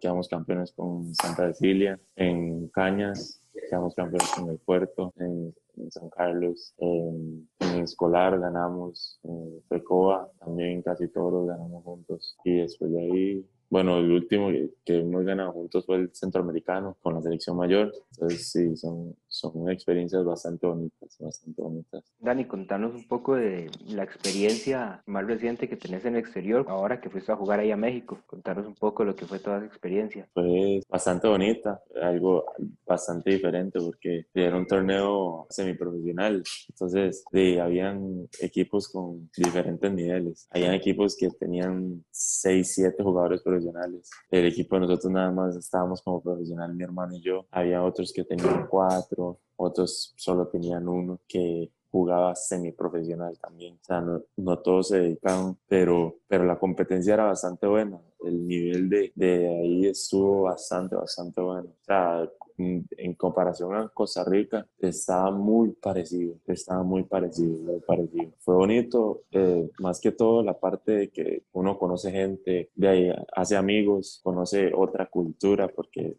quedamos campeones con Santa Cecilia, en Cañas, quedamos campeones con el Puerto, en, en San Carlos, en, en, Escolar ganamos, en Fecoa también casi todos ganamos juntos. Y después de ahí, bueno, el último que hemos ganado juntos fue el centroamericano con la selección mayor. Entonces sí, son, son experiencias bastante bonitas, bastante bonitas. Dani, contanos un poco de la experiencia más reciente que tenés en el exterior, ahora que fuiste a jugar ahí a México. Contanos un poco lo que fue toda esa experiencia. Fue bastante bonita, algo bastante diferente porque era un torneo semiprofesional, entonces de, habían equipos con diferentes niveles. Habían equipos que tenían 6, 7 jugadores profesionales. El equipo de nosotros nada más estábamos como profesional, mi hermano y yo. Había otros que tenían 4, otros solo tenían uno que jugaba semiprofesional también. O sea, no, no, todos se dedicaban, pero, pero la competencia era bastante buena. El nivel de, de ahí estuvo bastante, bastante bueno. O sea, en comparación a Costa Rica, estaba muy parecido, estaba muy parecido, muy parecido. Fue bonito, eh, más que todo la parte de que uno conoce gente, de ahí hace amigos, conoce otra cultura, porque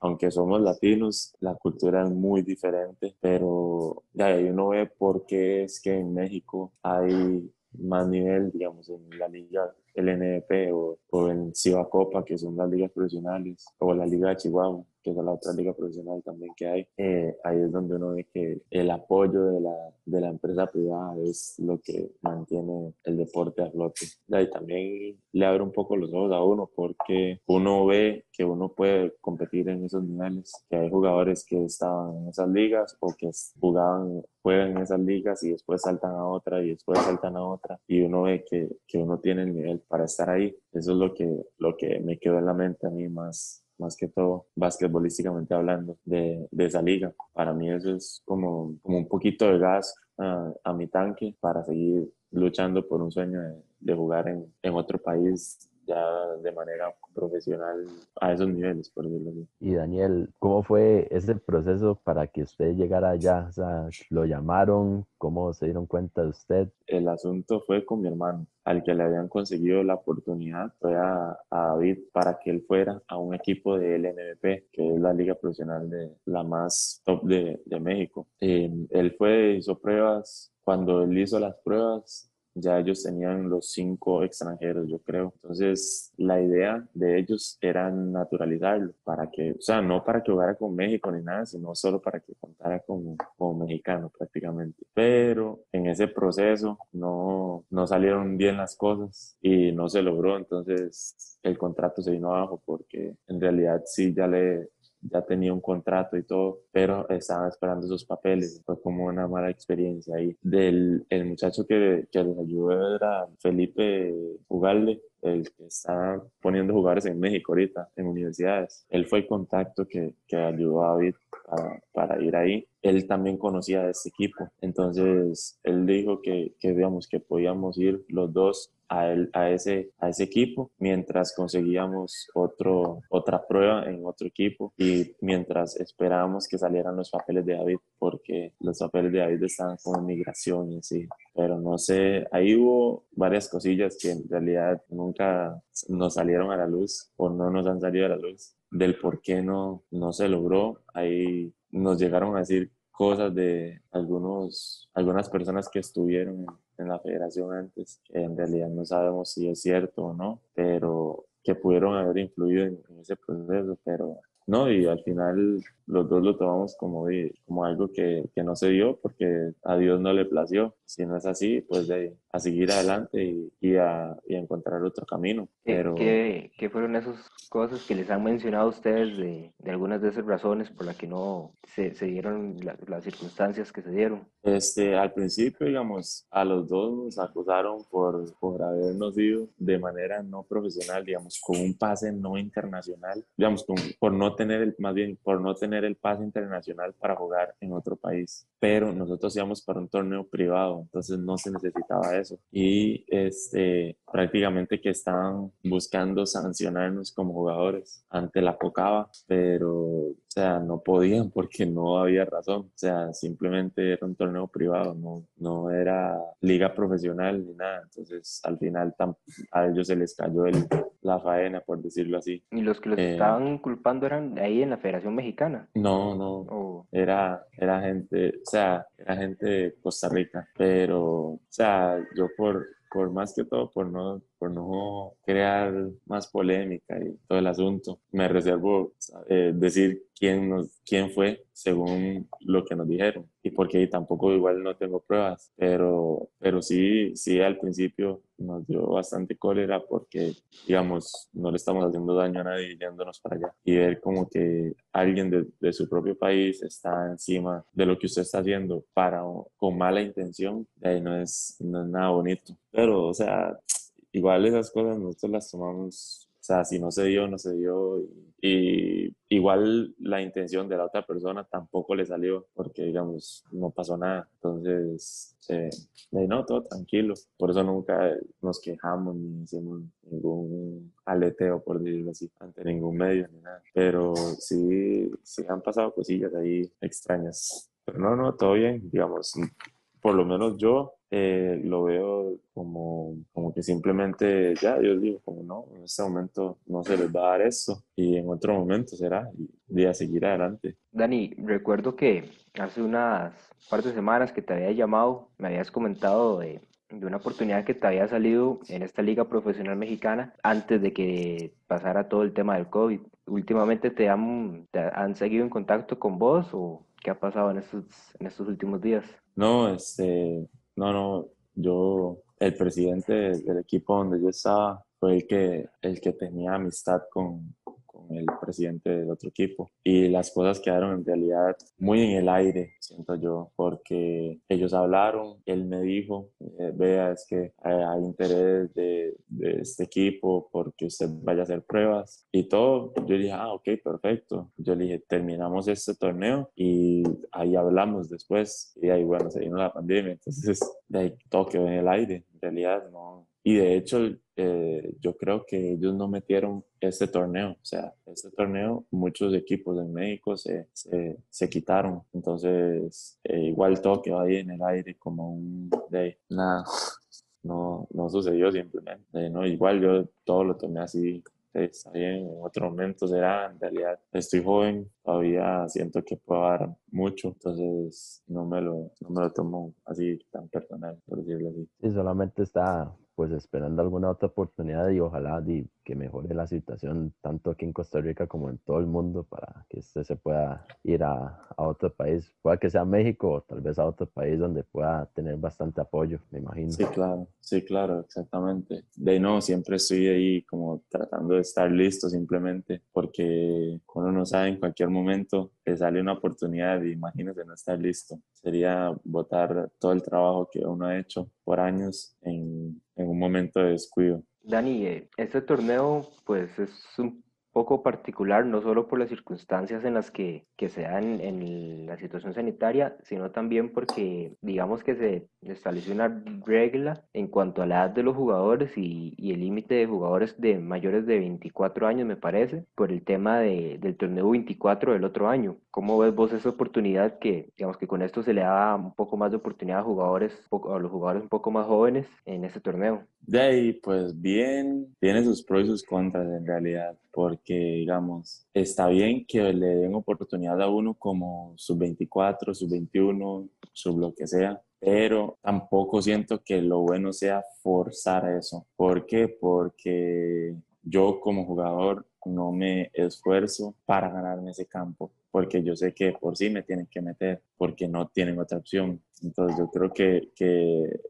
aunque somos latinos, la cultura es muy diferente, pero de ahí uno ve por qué es que en México hay más nivel, digamos, en la liga LNP o, o en Ciba Copa, que son las ligas profesionales, o la Liga de Chihuahua que es la otra liga profesional también que hay, eh, ahí es donde uno ve que el apoyo de la, de la empresa privada es lo que mantiene el deporte a flote. Y también le abre un poco los ojos a uno porque uno ve que uno puede competir en esos niveles, que hay jugadores que estaban en esas ligas o que jugaban, juegan en esas ligas y después saltan a otra y después saltan a otra y uno ve que, que uno tiene el nivel para estar ahí. Eso es lo que, lo que me quedó en la mente a mí más más que todo basquetbolísticamente hablando, de, de, esa liga. Para mí eso es como, como un poquito de gas a, mi tanque para seguir luchando por un sueño de, de jugar en, en otro país ya de manera profesional a esos niveles, por decirlo así. Y Daniel, ¿cómo fue ese proceso para que usted llegara allá? O sea, ¿lo llamaron? ¿Cómo se dieron cuenta de usted? El asunto fue con mi hermano, al que le habían conseguido la oportunidad, fue a, a David para que él fuera a un equipo de LNBP, que es la liga profesional de la más top de, de México. Eh, él fue, hizo pruebas, cuando él hizo las pruebas, ya ellos tenían los cinco extranjeros, yo creo. Entonces, la idea de ellos era naturalizarlo, para que, o sea, no para que jugara con México ni nada, sino solo para que contara como, como mexicano prácticamente. Pero en ese proceso no, no salieron bien las cosas y no se logró, entonces el contrato se vino abajo porque en realidad sí ya le ya tenía un contrato y todo, pero estaba esperando sus papeles. Fue como una mala experiencia ahí. Del el muchacho que, que les ayudó era Felipe Ugalde, el que está poniendo jugadores en México ahorita, en universidades. Él fue el contacto que, que ayudó a David para, para, ir ahí. Él también conocía a ese equipo. Entonces, él dijo que, que, digamos, que podíamos ir los dos a, él, a, ese, a ese equipo mientras conseguíamos otro, otra prueba en otro equipo y mientras esperábamos que salieran los papeles de David, porque los papeles de David estaban como migración y así. Pero no sé, ahí hubo varias cosillas que en realidad nunca nos salieron a la luz o no nos han salido a la luz del por qué no, no se logró. Ahí nos llegaron a decir cosas de algunos, algunas personas que estuvieron en, la federación antes, que en realidad no sabemos si es cierto o no, pero que pudieron haber influido en, en ese proceso, pero no, y al final los dos lo tomamos como, como algo que, que, no se dio porque a Dios no le plació. Si no es así, pues de, a seguir adelante y, y, a, y, a, encontrar otro camino. Pero... ¿Qué, ¿Qué, fueron esas cosas que les han mencionado ustedes de, de algunas de esas razones por las que no se, se dieron la, las circunstancias que se dieron? Este, al principio, digamos, a los dos nos acusaron por, por habernos ido de manera no profesional, digamos, con un pase no internacional, digamos, con, por no tener el, más bien, por no tener el pase internacional para jugar en otro país. Pero nosotros íbamos para un torneo privado, entonces no se necesitaba eso. Y este, prácticamente que estaban buscando sancionarnos como jugadores ante la Cocaba, pero o sea, no podían porque no había razón. O sea, simplemente era un torneo privado, no, no era liga profesional ni nada. Entonces, al final a ellos se les cayó el, la faena, por decirlo así. ¿Y los que los eh, estaban culpando eran ahí en la Federación Mexicana? No, no. Oh. Era, era gente, o sea, era gente de Costa Rica. Pero, o sea, yo por por más que todo, por no, por no crear más polémica y todo el asunto. Me reservo eh, decir quién, nos, quién fue según lo que nos dijeron y porque tampoco igual no tengo pruebas, pero, pero sí, sí al principio nos dio bastante cólera porque, digamos, no le estamos haciendo daño a nadie yéndonos para allá y ver como que alguien de, de su propio país está encima de lo que usted está haciendo para, con mala intención, ahí no es, no es nada bonito. Pero, o sea, igual esas cosas nosotros las tomamos o sea, si no se dio, no se dio. Y, igual la intención de la otra persona tampoco le salió, porque digamos, no pasó nada. Entonces, se, no, todo tranquilo. Por eso nunca nos quejamos ni hicimos ningún aleteo, por decirlo así, ante ningún medio ni nada. Pero sí, sí han pasado cosillas ahí extrañas. Pero no, no, todo bien, digamos, por lo menos yo eh, lo veo como, como que simplemente ya, yo digo, como no, en este momento no se les va a dar eso y en otro momento será y a seguir adelante. Dani, recuerdo que hace unas par de semanas que te había llamado, me habías comentado de, de una oportunidad que te había salido en esta liga profesional mexicana antes de que pasara todo el tema del COVID. ¿Últimamente te han, te han seguido en contacto con vos o qué ha pasado en estos, en estos últimos días? No, este, no, no, yo, el presidente del equipo donde yo estaba fue el que, el que tenía amistad con, el presidente del otro equipo. Y las cosas quedaron en realidad muy en el aire, siento yo, porque ellos hablaron, él me dijo, eh, vea, es que hay, interés de, de, este equipo porque usted vaya a hacer pruebas y todo. Yo dije, ah, ok, perfecto. Yo le dije, terminamos este torneo y ahí hablamos después. Y ahí, bueno, se vino la pandemia, entonces de ahí todo quedó en el aire. En realidad, no, y de hecho, eh, yo creo que ellos no metieron este torneo. O sea, este torneo, muchos equipos en México se, se, quitaron. Entonces, eh, igual quedó ahí en el aire como un de nada. No, no sucedió simplemente. no, igual yo todo lo tomé así está bien, en otro momento será, en realidad estoy joven, todavía siento que puedo dar mucho, entonces no me lo, no me lo tomo así tan personal, por decirlo así. Y solamente está pues esperando alguna otra oportunidad y ojalá que mejore la situación tanto aquí en Costa Rica como en todo el mundo para que usted se pueda ir a, a otro país, pueda que sea México o tal vez a otro país donde pueda tener bastante apoyo, me imagino. Sí, claro, sí, claro, exactamente. De no, siempre estoy ahí como tratando de estar listo simplemente porque uno no sabe en cualquier momento que sale una oportunidad y imagínese no estar listo. Sería botar todo el trabajo que uno ha hecho por años en, en un momento de descuido. Dani, eh, este torneo pues es un poco particular, no solo por las circunstancias en las que, que se dan en la situación sanitaria, sino también porque digamos que se estableció una regla en cuanto a la edad de los jugadores y, y el límite de jugadores de mayores de 24 años, me parece, por el tema de, del torneo 24 del otro año. ¿Cómo ves vos esa oportunidad que, digamos que con esto se le da un poco más de oportunidad a jugadores, a los jugadores un poco más jóvenes en este torneo? De ahí, pues bien, tiene sus pros y sus contras en realidad, porque digamos, está bien que le den oportunidad a uno como sub 24, sub 21, sub lo que sea, pero tampoco siento que lo bueno sea forzar eso. ¿Por qué? Porque yo como jugador no me esfuerzo para ganarme ese campo porque yo sé que por sí me tienen que meter, porque no tienen otra opción. Entonces yo creo que, que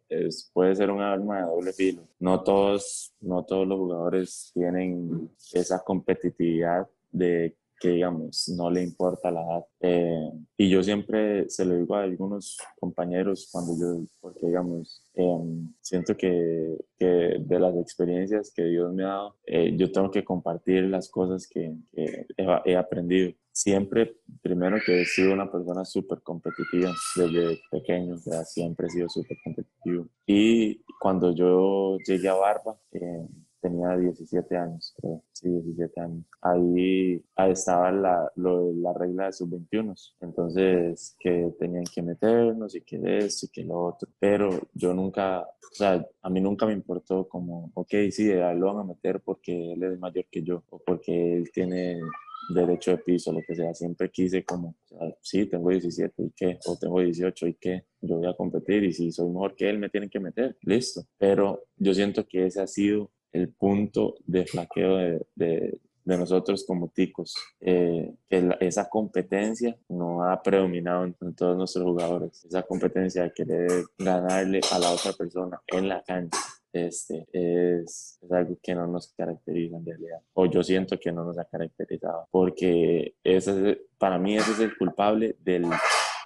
puede ser un arma de doble filo. No todos, no todos los jugadores tienen esa competitividad de que digamos no le importa la edad. Eh, y yo siempre se lo digo a algunos compañeros cuando yo, porque digamos, em, siento que, que, de las experiencias que Dios me ha dado, eh, yo tengo que compartir las cosas que, he, aprendido. Siempre, primero que he sido una persona súper competitiva desde pequeño, siempre he sido súper competitivo. Y cuando yo llegué a Barba, eh, tenía 17 años, creo, sí, 17 años. Ahí, ahí estaba la, lo, la regla de sus 21, entonces que tenían que meternos y que esto y que lo otro, pero yo nunca, o sea, a mí nunca me importó como, ok, sí, lo van a meter porque él es mayor que yo o porque él tiene derecho de piso, lo que sea. Siempre quise como, o sí, tengo 17 y qué, o tengo 18 y qué, yo voy a competir y si soy mejor que él me tienen que meter, listo. Pero yo siento que ese ha sido el punto de flaqueo de, de, de nosotros como ticos, eh, que esa competencia no ha predominado en, todos nuestros jugadores, esa competencia de querer ganarle a la otra persona en la cancha. Este es, es, algo que no nos caracteriza en realidad, o yo siento que no nos ha caracterizado, porque ese, para mí ese es el culpable del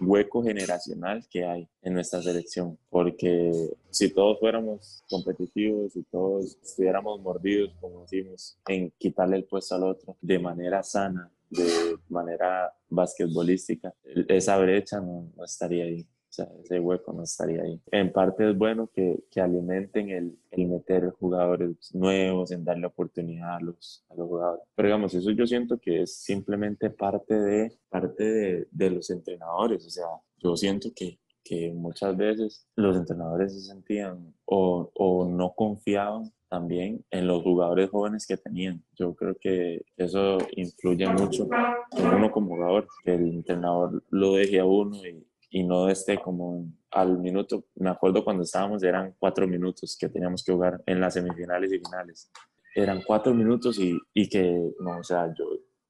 hueco generacional que hay en nuestra selección, porque si todos fuéramos competitivos y todos estuviéramos mordidos, como decimos, en quitarle el puesto al otro de manera sana, de manera basquetbolística, esa brecha no, no estaría ahí sea, ese hueco no estaría ahí. En parte es bueno que, que alimenten el, el, meter jugadores nuevos, en darle oportunidad a los, a los jugadores. Pero digamos, eso yo siento que es simplemente parte de, parte de, de los entrenadores. O sea, yo siento que, que muchas veces los entrenadores se sentían o, o no confiaban también en los jugadores jóvenes que tenían. Yo creo que eso influye mucho en uno como jugador, que el entrenador lo deje a uno y, y no esté como al minuto. Me acuerdo cuando estábamos, eran cuatro minutos que teníamos que jugar en las semifinales y finales. Eran cuatro minutos y, y que, no, o sea, yo,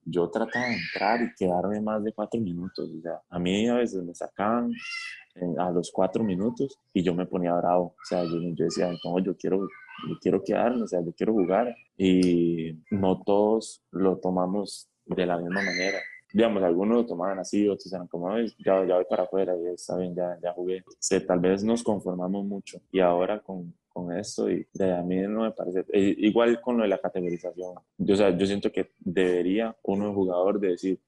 yo trataba de entrar y quedarme más de cuatro minutos. O sea, a mí a veces me sacaban a los cuatro minutos y yo me ponía bravo. O sea, yo, yo decía, no, yo quiero, yo quiero quedarme, o sea, yo quiero jugar. Y no todos lo tomamos de la misma manera digamos, algunos lo tomaban así, otros eran como, ya, ya voy para afuera, ya está bien, ya, ya jugué. tal vez nos conformamos mucho y ahora con, con esto y de a mí no me parece, eh, igual con lo de la categorización, yo, o sea, yo siento que debería uno jugador de decir,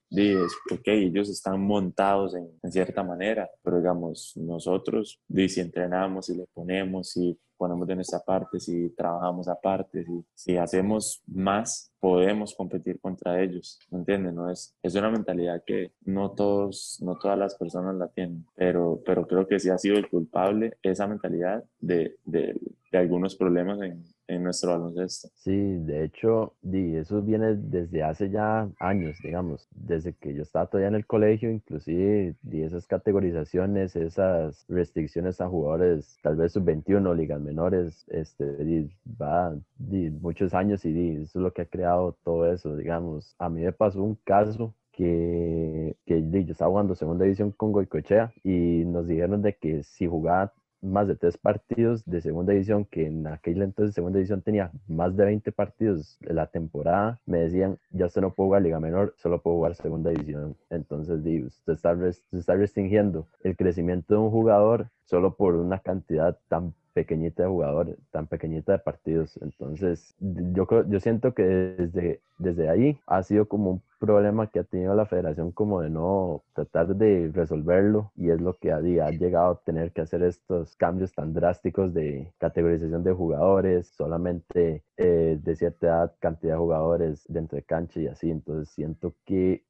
ok, ellos están montados en, en, cierta manera, pero digamos, nosotros, si entrenamos y le ponemos y ponemos de nuestra parte, si trabajamos aparte, si, hacemos más, podemos competir contra ellos, ¿me entienden? No es, es una mentalidad que no todos, no todas las personas la tienen, pero, pero creo que sí ha sido el culpable esa mentalidad de, de, de algunos problemas en, en nuestro baloncesto. Sí, de hecho, eso viene desde hace ya años, digamos, desde que yo estaba todavía en el colegio, inclusive di esas categorizaciones, esas restricciones a jugadores, tal vez sub-21, ligas menores, este, va muchos años y eso es lo que ha creado todo eso, digamos. A mí me pasó un caso que, que yo estaba jugando segunda división con Goicochea y nos dijeron de que si jugaba más de tres partidos de segunda división, que en aquel entonces segunda división tenía más de 20 partidos la temporada, me decían, ya usted no puede jugar Liga Menor, solo puede jugar segunda división. Entonces, usted está, usted está restringiendo el crecimiento de un jugador solo por una cantidad tan pequeñita de jugadores, tan pequeñita de partidos. Entonces, yo, yo siento que desde, desde ahí ha sido como un problema que ha tenido la federación como de no tratar de resolverlo y es lo que ha, ha llegado a tener que hacer estos cambios tan drásticos de categorización de jugadores, solamente eh, de cierta edad, cantidad de jugadores dentro de cancha y así. Entonces, siento que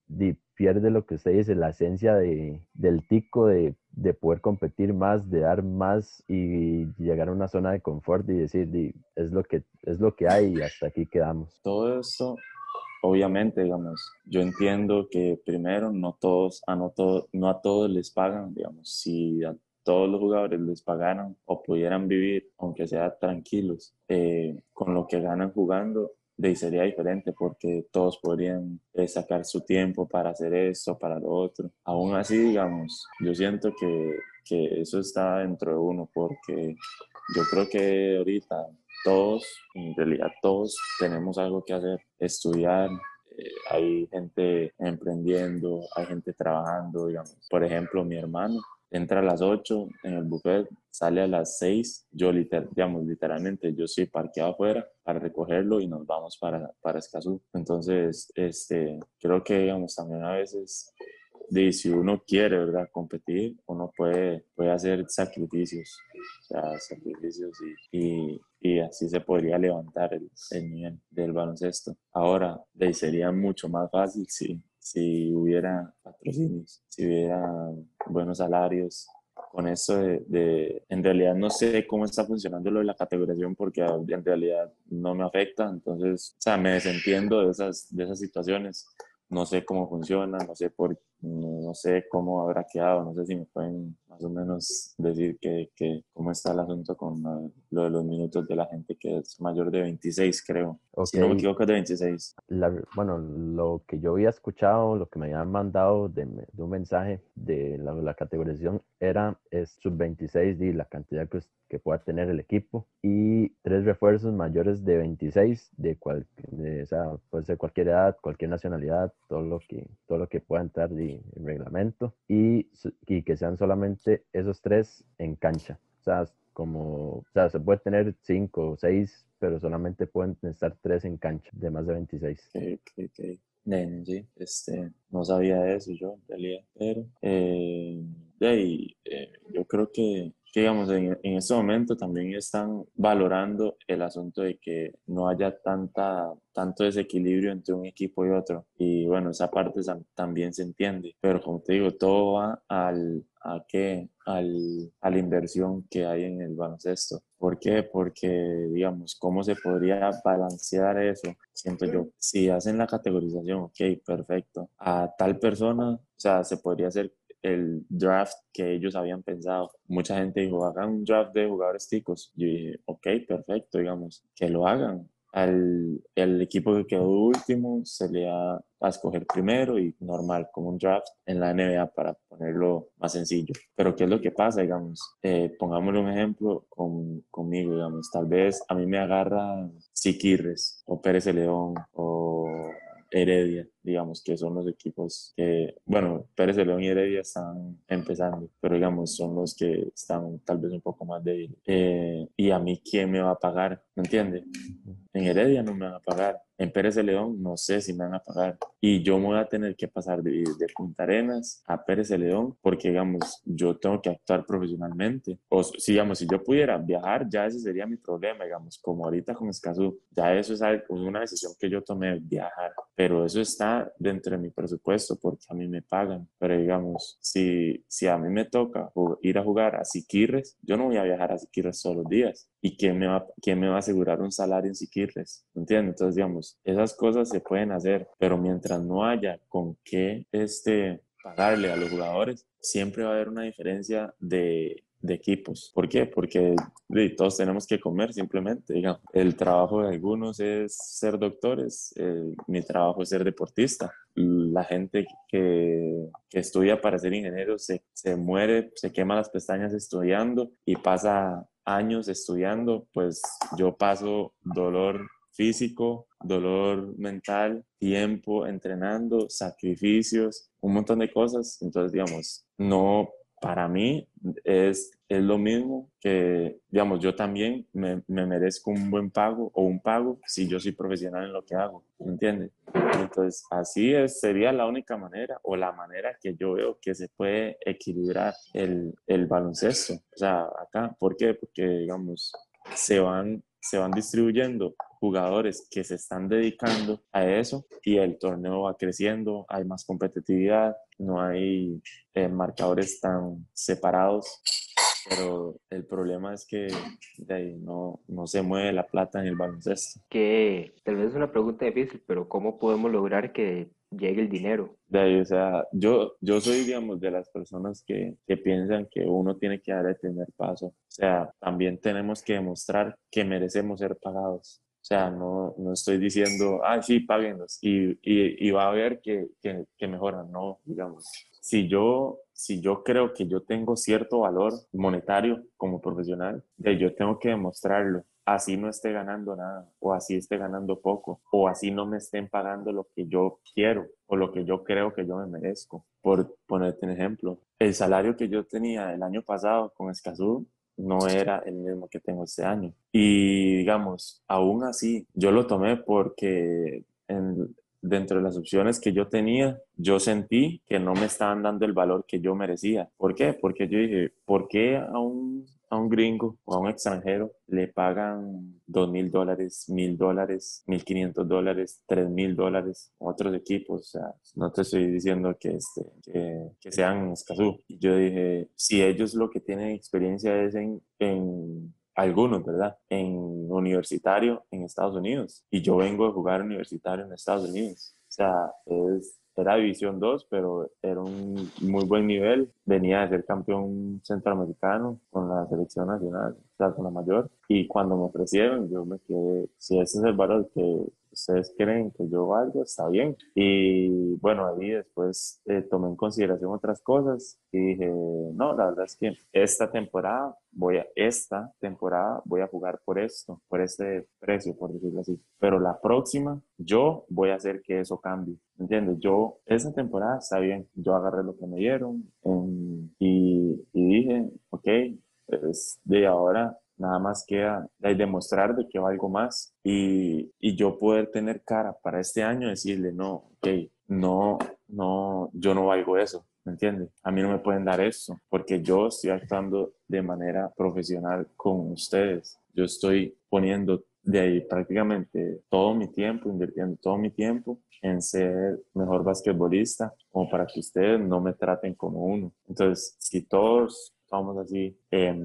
pierde lo que usted dice, la esencia de, del tico de, de, poder competir más, de dar más y llegar a una zona de confort y decir, es, lo que, es lo que hay y hasta aquí quedamos. Todo esto, obviamente, digamos, yo entiendo que primero no, todos, a no, no a todos les pagan, digamos, si a todos los jugadores les pagaran o pudieran vivir, aunque sea tranquilos, eh, con lo que ganan jugando, de sería diferente porque todos podrían eh, sacar su tiempo para hacer esto, para lo otro. Aún así, digamos, yo siento que, que eso está dentro de uno porque yo creo que ahorita todos, en realidad todos tenemos algo que hacer, estudiar, eh, hay gente emprendiendo, hay gente trabajando, digamos. Por ejemplo, mi hermano, entra a las 8 en el buffet, sale a las 6, yo liter, digamos, literalmente yo soy parqueado afuera para recogerlo y nos vamos para, para Escazú. Entonces, este, creo que, digamos, también a veces, de, si uno quiere, ¿verdad?, competir, uno puede, puede hacer sacrificios, o sea, sacrificios y, y, y así se podría levantar el, el nivel del baloncesto. Ahora, de, sería mucho más fácil si si hubiera patrocinios, si hubiera buenos salarios. Con eso de, en realidad no sé cómo está funcionando lo de la categorización porque en realidad no me afecta, entonces, o sea, me desentiendo de esas, de esas situaciones, no sé cómo funciona, no sé por, no sé cómo habrá quedado, no sé si me pueden más o menos decir que, que cómo está el asunto con lo, lo de los minutos de la gente que es mayor de 26, creo. Si no me equivoco, es de 26. La- bueno, lo que yo había escuchado, lo que me habían mandado de, de un mensaje de la, la categorización era es sub-26 y la cantidad que, que pueda tener el equipo y tres refuerzos mayores de 26 de, cual, de- o sea, puede ser cualquier edad, cualquier nacionalidad, todo lo que, todo lo que pueda entrar de- en reglamento y, y que sean solamente esos tres en cancha. O sea, como, o sea, se puede tener cinco o seis, pero solamente pueden estar tres en cancha de más de 26. Ok, ok, ok. Nene, sí, este, no sabía eso yo en realidad, pero eh, eh, yo creo que, que, digamos, en, en este momento también están valorando el asunto de que no haya tanta, tanto desequilibrio entre un equipo y otro. Y bueno, esa parte también se entiende, pero como te digo, todo va al, a qué, al, a la inversión que hay en el baloncesto. ¿Por qué? Porque, digamos, ¿cómo se podría balancear eso? Siento yo, si hacen la categorización, ok, perfecto, a tal persona, o sea, se podría hacer el draft que ellos habían pensado. Mucha gente dijo, hagan un draft de jugadores ticos. Yo dije, ok, perfecto, digamos, que lo hagan. Al el equipo que quedó último se le va a escoger primero y normal, como un draft en la NBA para ponerlo más sencillo. Pero ¿qué es lo que pasa, digamos? Eh, pongámosle un ejemplo con, conmigo, digamos, tal vez a mí me agarra Siquirres o Pérez León o Heredia, digamos, que son los equipos que, bueno, Pérez de León y Heredia están empezando, pero digamos, son los que están tal vez un poco más débiles. Eh, y a mí, ¿quién me va a pagar? ¿Me entiende? En Heredia no me van a pagar. En Pérez de León no sé si me van a pagar. Y yo me voy a tener que pasar de, de Punta Arenas a Pérez de León porque, digamos, yo tengo que actuar profesionalmente. O si, digamos, si yo pudiera viajar, ya ese sería mi problema, digamos, como ahorita con Escazú. Ya eso es una decisión que yo tomé, viajar. Pero eso está dentro de mi presupuesto porque a mí me pagan. Pero, digamos, si, si a mí me toca ir a jugar a Siquirres, yo no voy a viajar a Siquirres todos los días. ¿Y quién me va, quién me va a asegurar un salario en Siquirres? ¿Entiendes? Entonces, digamos, esas cosas se pueden hacer, pero mientras no haya con qué este, pagarle a los jugadores, siempre va a haber una diferencia de, de equipos. ¿Por qué? Porque todos tenemos que comer simplemente, digamos. El trabajo de algunos es ser doctores, eh, mi trabajo es ser deportista. La gente que, que estudia para ser ingeniero se, se muere, se quema las pestañas estudiando y pasa años estudiando, pues yo paso dolor físico, dolor mental, tiempo entrenando, sacrificios, un montón de cosas. Entonces, digamos, no, para mí es, es lo mismo que, digamos, yo también me, me merezco un buen pago o un pago si yo soy profesional en lo que hago, ¿me entiendes? Entonces, así es, sería la única manera o la manera que yo veo que se puede equilibrar el, el baloncesto. O sea, acá, ¿por qué? Porque, digamos, se van, se van distribuyendo jugadores que se están dedicando a eso y el torneo va creciendo, hay más competitividad, no hay eh, marcadores tan separados, pero el problema es que de ahí no, no se mueve la plata en el baloncesto. Que tal vez es una pregunta difícil, pero ¿cómo podemos lograr que llegue el dinero? De ahí, o sea, yo, yo soy, digamos, de las personas que, que piensan que uno tiene que dar el primer paso. O sea, también tenemos que demostrar que merecemos ser pagados. O sea, no, no estoy diciendo, ah, sí, páguenos y, y, y va a haber que, que, que mejoran. No, digamos, si yo, si yo creo que yo tengo cierto valor monetario como profesional, de yo tengo que demostrarlo. Así no esté ganando nada, o así esté ganando poco, o así no me estén pagando lo que yo quiero o lo que yo creo que yo me merezco. Por ponerte un ejemplo, el salario que yo tenía el año pasado con Escazú no era el mismo que tengo este año. Y digamos, aún así, yo lo tomé porque en, dentro de las opciones que yo tenía, yo sentí que no me estaban dando el valor que yo merecía. ¿Por qué? Porque yo dije, ¿por qué a a un gringo o a un extranjero le pagan dos mil dólares, mil dólares, mil quinientos dólares, tres mil dólares otros equipos? O sea, no te estoy diciendo que, este, que, que sean Escazú. Y yo dije, si ellos lo que tienen experiencia es en, en algunos, ¿verdad? En universitario en Estados Unidos. Y yo vengo de jugar universitario en Estados Unidos. O sea, es, era División 2, pero era un muy buen nivel. Venía de ser campeón centroamericano con la selección nacional, o sea, mayor. Y cuando me ofrecieron, yo me quedé, si ese es el valor que ustedes creen que yo valgo, está bien. Y bueno, ahí después eh, tomé en consideración otras cosas y dije, no, la verdad es que esta temporada voy a, esta temporada voy a jugar por esto, por este precio, por decirlo así. Pero la próxima, yo voy a hacer que eso cambie. ¿Entiendes? Yo, esa temporada está bien. Yo agarré lo que me dieron y, y dije, ok, pues de ahora nada más queda demostrar de que algo más y, y, yo poder tener cara para este año decirle, no, ok, no, no, yo no valgo eso, ¿me entiendes? A mí no me pueden dar eso porque yo estoy actuando de manera profesional con ustedes. Yo estoy poniendo de ahí prácticamente todo mi tiempo, invirtiendo todo mi tiempo en ser mejor basquetbolista, como para que ustedes no me traten como uno. Entonces, si todos vamos así, eh,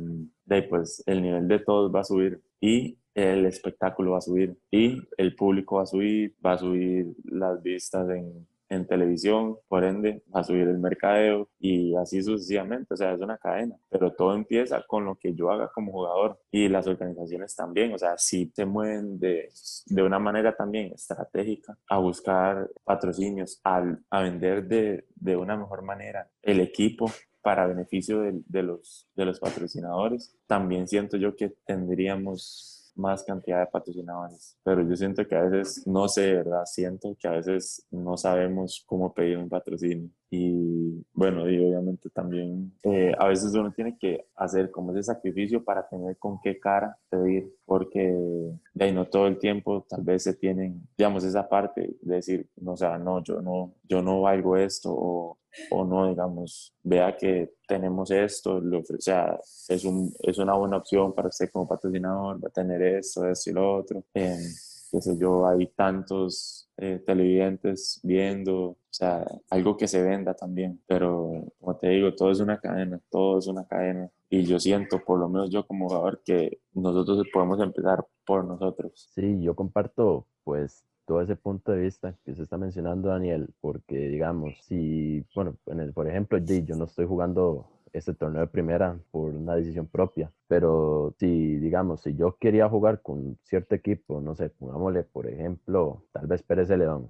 de pues el nivel de todos va a subir y el espectáculo va a subir y el público va a subir, va a subir las vistas en, en televisión, por ende va a subir el mercadeo y así sucesivamente, o sea, es una cadena, pero todo empieza con lo que yo haga como jugador y las organizaciones también, o sea, si se mueven de, de una manera también estratégica a buscar patrocinios, al, a vender de, de una mejor manera el equipo para beneficio de, de, los, de los patrocinadores. También siento yo que tendríamos más cantidad de patrocinadores, pero yo siento que a veces, no sé, ¿verdad? Siento que a veces no sabemos cómo pedir un patrocinio. Y bueno, y obviamente también eh, a veces uno tiene que hacer como ese sacrificio para tener con qué cara pedir, porque de ahí no todo el tiempo tal vez se tienen, digamos, esa parte de decir, no, o sea, no, yo no, yo no valgo esto o, o no, digamos, vea que tenemos esto, lo, o sea, es, un, es una buena opción para usted como patrocinador, va a tener esto, esto y lo otro. Eh, qué sé yo, hay tantos eh, televidentes viendo, o sea, algo que se venda también, pero como te digo, todo es una cadena, todo es una cadena y yo siento, por lo menos yo como jugador, que nosotros podemos empezar por nosotros. Sí, yo comparto pues todo ese punto de vista que se está mencionando Daniel, porque digamos, si, bueno, en el, por ejemplo, yo no estoy jugando este torneo de primera por una decisión propia. Pero si, digamos, si yo quería jugar con cierto equipo, no sé, pongámosle, por ejemplo, tal vez Pérez de León.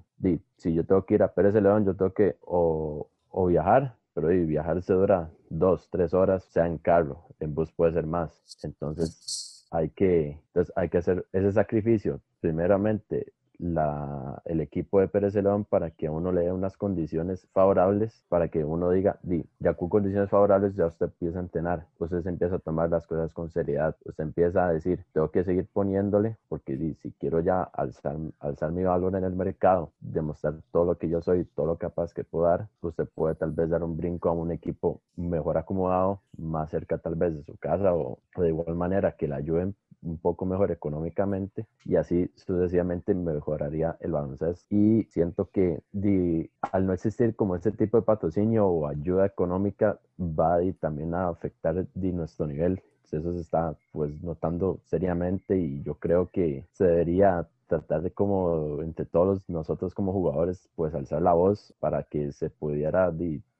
si yo tengo que ir a Pérez de León, yo tengo que o, o viajar, pero viajar se dura dos, tres horas, sea en carro, en bus puede ser más. Entonces, hay que, entonces hay que hacer ese sacrificio. Primeramente, la, el equipo de Pérez León para que uno le dé unas condiciones favorables, para que uno diga, di, ya con condiciones favorables ya usted empieza a entrenar, usted se empieza a tomar las cosas con seriedad, usted empieza a decir, tengo que seguir poniéndole, porque di, si quiero ya alzar, alzar mi valor en el mercado, demostrar todo lo que yo soy, todo lo capaz que puedo dar, usted puede tal vez dar un brinco a un equipo mejor acomodado, más cerca tal vez de su casa o, o de igual manera que la ayuden un poco mejor económicamente y así sucesivamente mejoraría el baloncesto. Y siento que al no existir como este tipo de patrocinio o ayuda económica va también a afectar nuestro nivel. Eso se está pues notando seriamente y yo creo que se debería tratar de como entre todos nosotros como jugadores pues alzar la voz para que se pudiera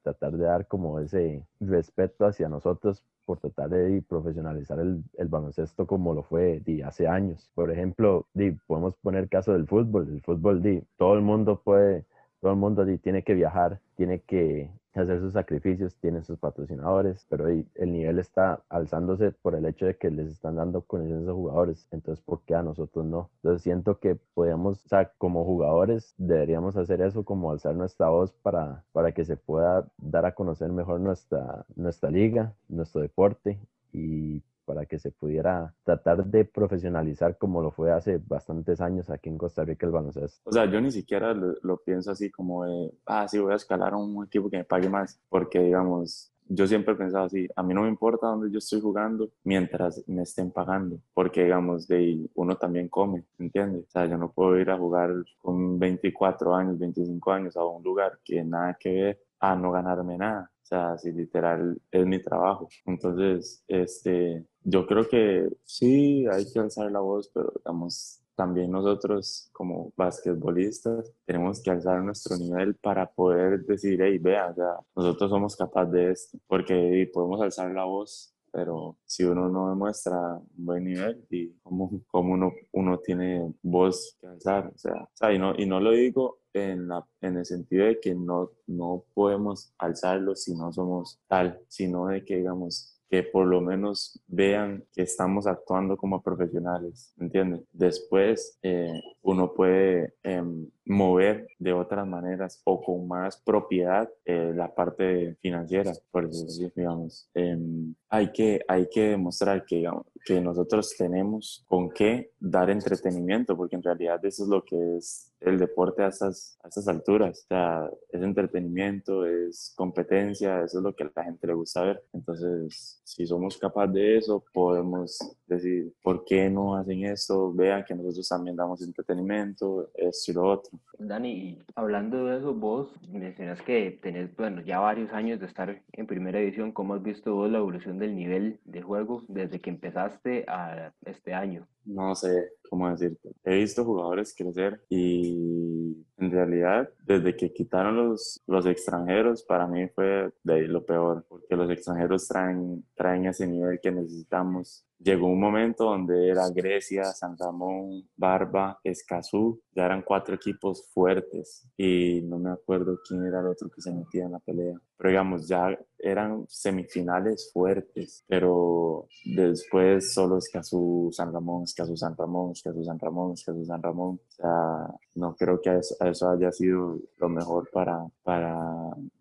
tratar de dar como ese respeto hacia nosotros por tratar de profesionalizar el, baloncesto como lo fue di, hace años. Por ejemplo, di, podemos poner caso del fútbol. El fútbol, todo el mundo puede, todo el mundo tiene que viajar, tiene que hacer sus sacrificios, tienen sus patrocinadores, pero el nivel está alzándose por el hecho de que les están dando condiciones a jugadores. Entonces, ¿por qué a nosotros no? Entonces, siento que podemos, o sea, como jugadores, deberíamos hacer eso, como alzar nuestra voz para, para que se pueda dar a conocer mejor nuestra, nuestra liga, nuestro deporte y para que se pudiera tratar de profesionalizar como lo fue hace bastantes años aquí en Costa Rica el baloncesto. O sea, yo ni siquiera lo, pienso así como de, ah, sí, voy a escalar a un equipo que me pague más, porque digamos, yo siempre he pensado así, a mí no me importa dónde yo estoy jugando mientras me estén pagando, porque digamos, de uno también come, ¿entiendes? O sea, yo no puedo ir a jugar con 24 años, 25 años a un lugar que nada que ver a no ganarme nada. O sea, así literal es mi trabajo. Entonces, este, yo creo que sí, hay que alzar la voz, pero digamos, también nosotros como basquetbolistas tenemos que alzar nuestro nivel para poder decir, hey, vea, ya, nosotros somos capaces de esto, porque podemos alzar la voz pero si uno no demuestra un buen nivel y cómo, cómo uno, uno tiene voz que alzar, o sea, o sea y, no, y no lo digo en, la, en el sentido de que no, no podemos alzarlo si no somos tal, sino de que, digamos, que por lo menos vean que estamos actuando como profesionales, ¿entiendes? Después eh, uno puede em, mover de otras maneras o con más propiedad eh, la parte financiera, por eso digamos. Em, hay, que, hay que demostrar que, que nosotros tenemos con qué dar entretenimiento, porque en realidad eso es lo que es el deporte a estas, a estas alturas. O sea, es entretenimiento, es competencia, eso es lo que a la gente le gusta ver. Entonces, si somos capaces de eso, podemos decir, ¿por qué no hacen esto? Vean que nosotros también damos entretenimiento, esto y lo otro. Dani, hablando de eso, vos mencionas que tenés, bueno, ya varios años de estar en primera división. ¿Cómo has visto vos la evolución del nivel de juego desde que empezaste a este año? No sé cómo decirte. He visto jugadores crecer y en realidad desde que quitaron los, los extranjeros para mí fue de lo peor porque los extranjeros traen, traen ese nivel que necesitamos llegó un momento donde era Grecia, San Ramón, Barba, Escazú, ya eran cuatro equipos fuertes y no me acuerdo quién era el otro que se metía en la pelea. Pero digamos, ya eran semifinales fuertes, pero después solo Escazú, San Ramón, Escazú, San Ramón, Escazú, San Ramón, Escazú, San Ramón. O sea, no creo que eso, haya sido lo mejor para, para,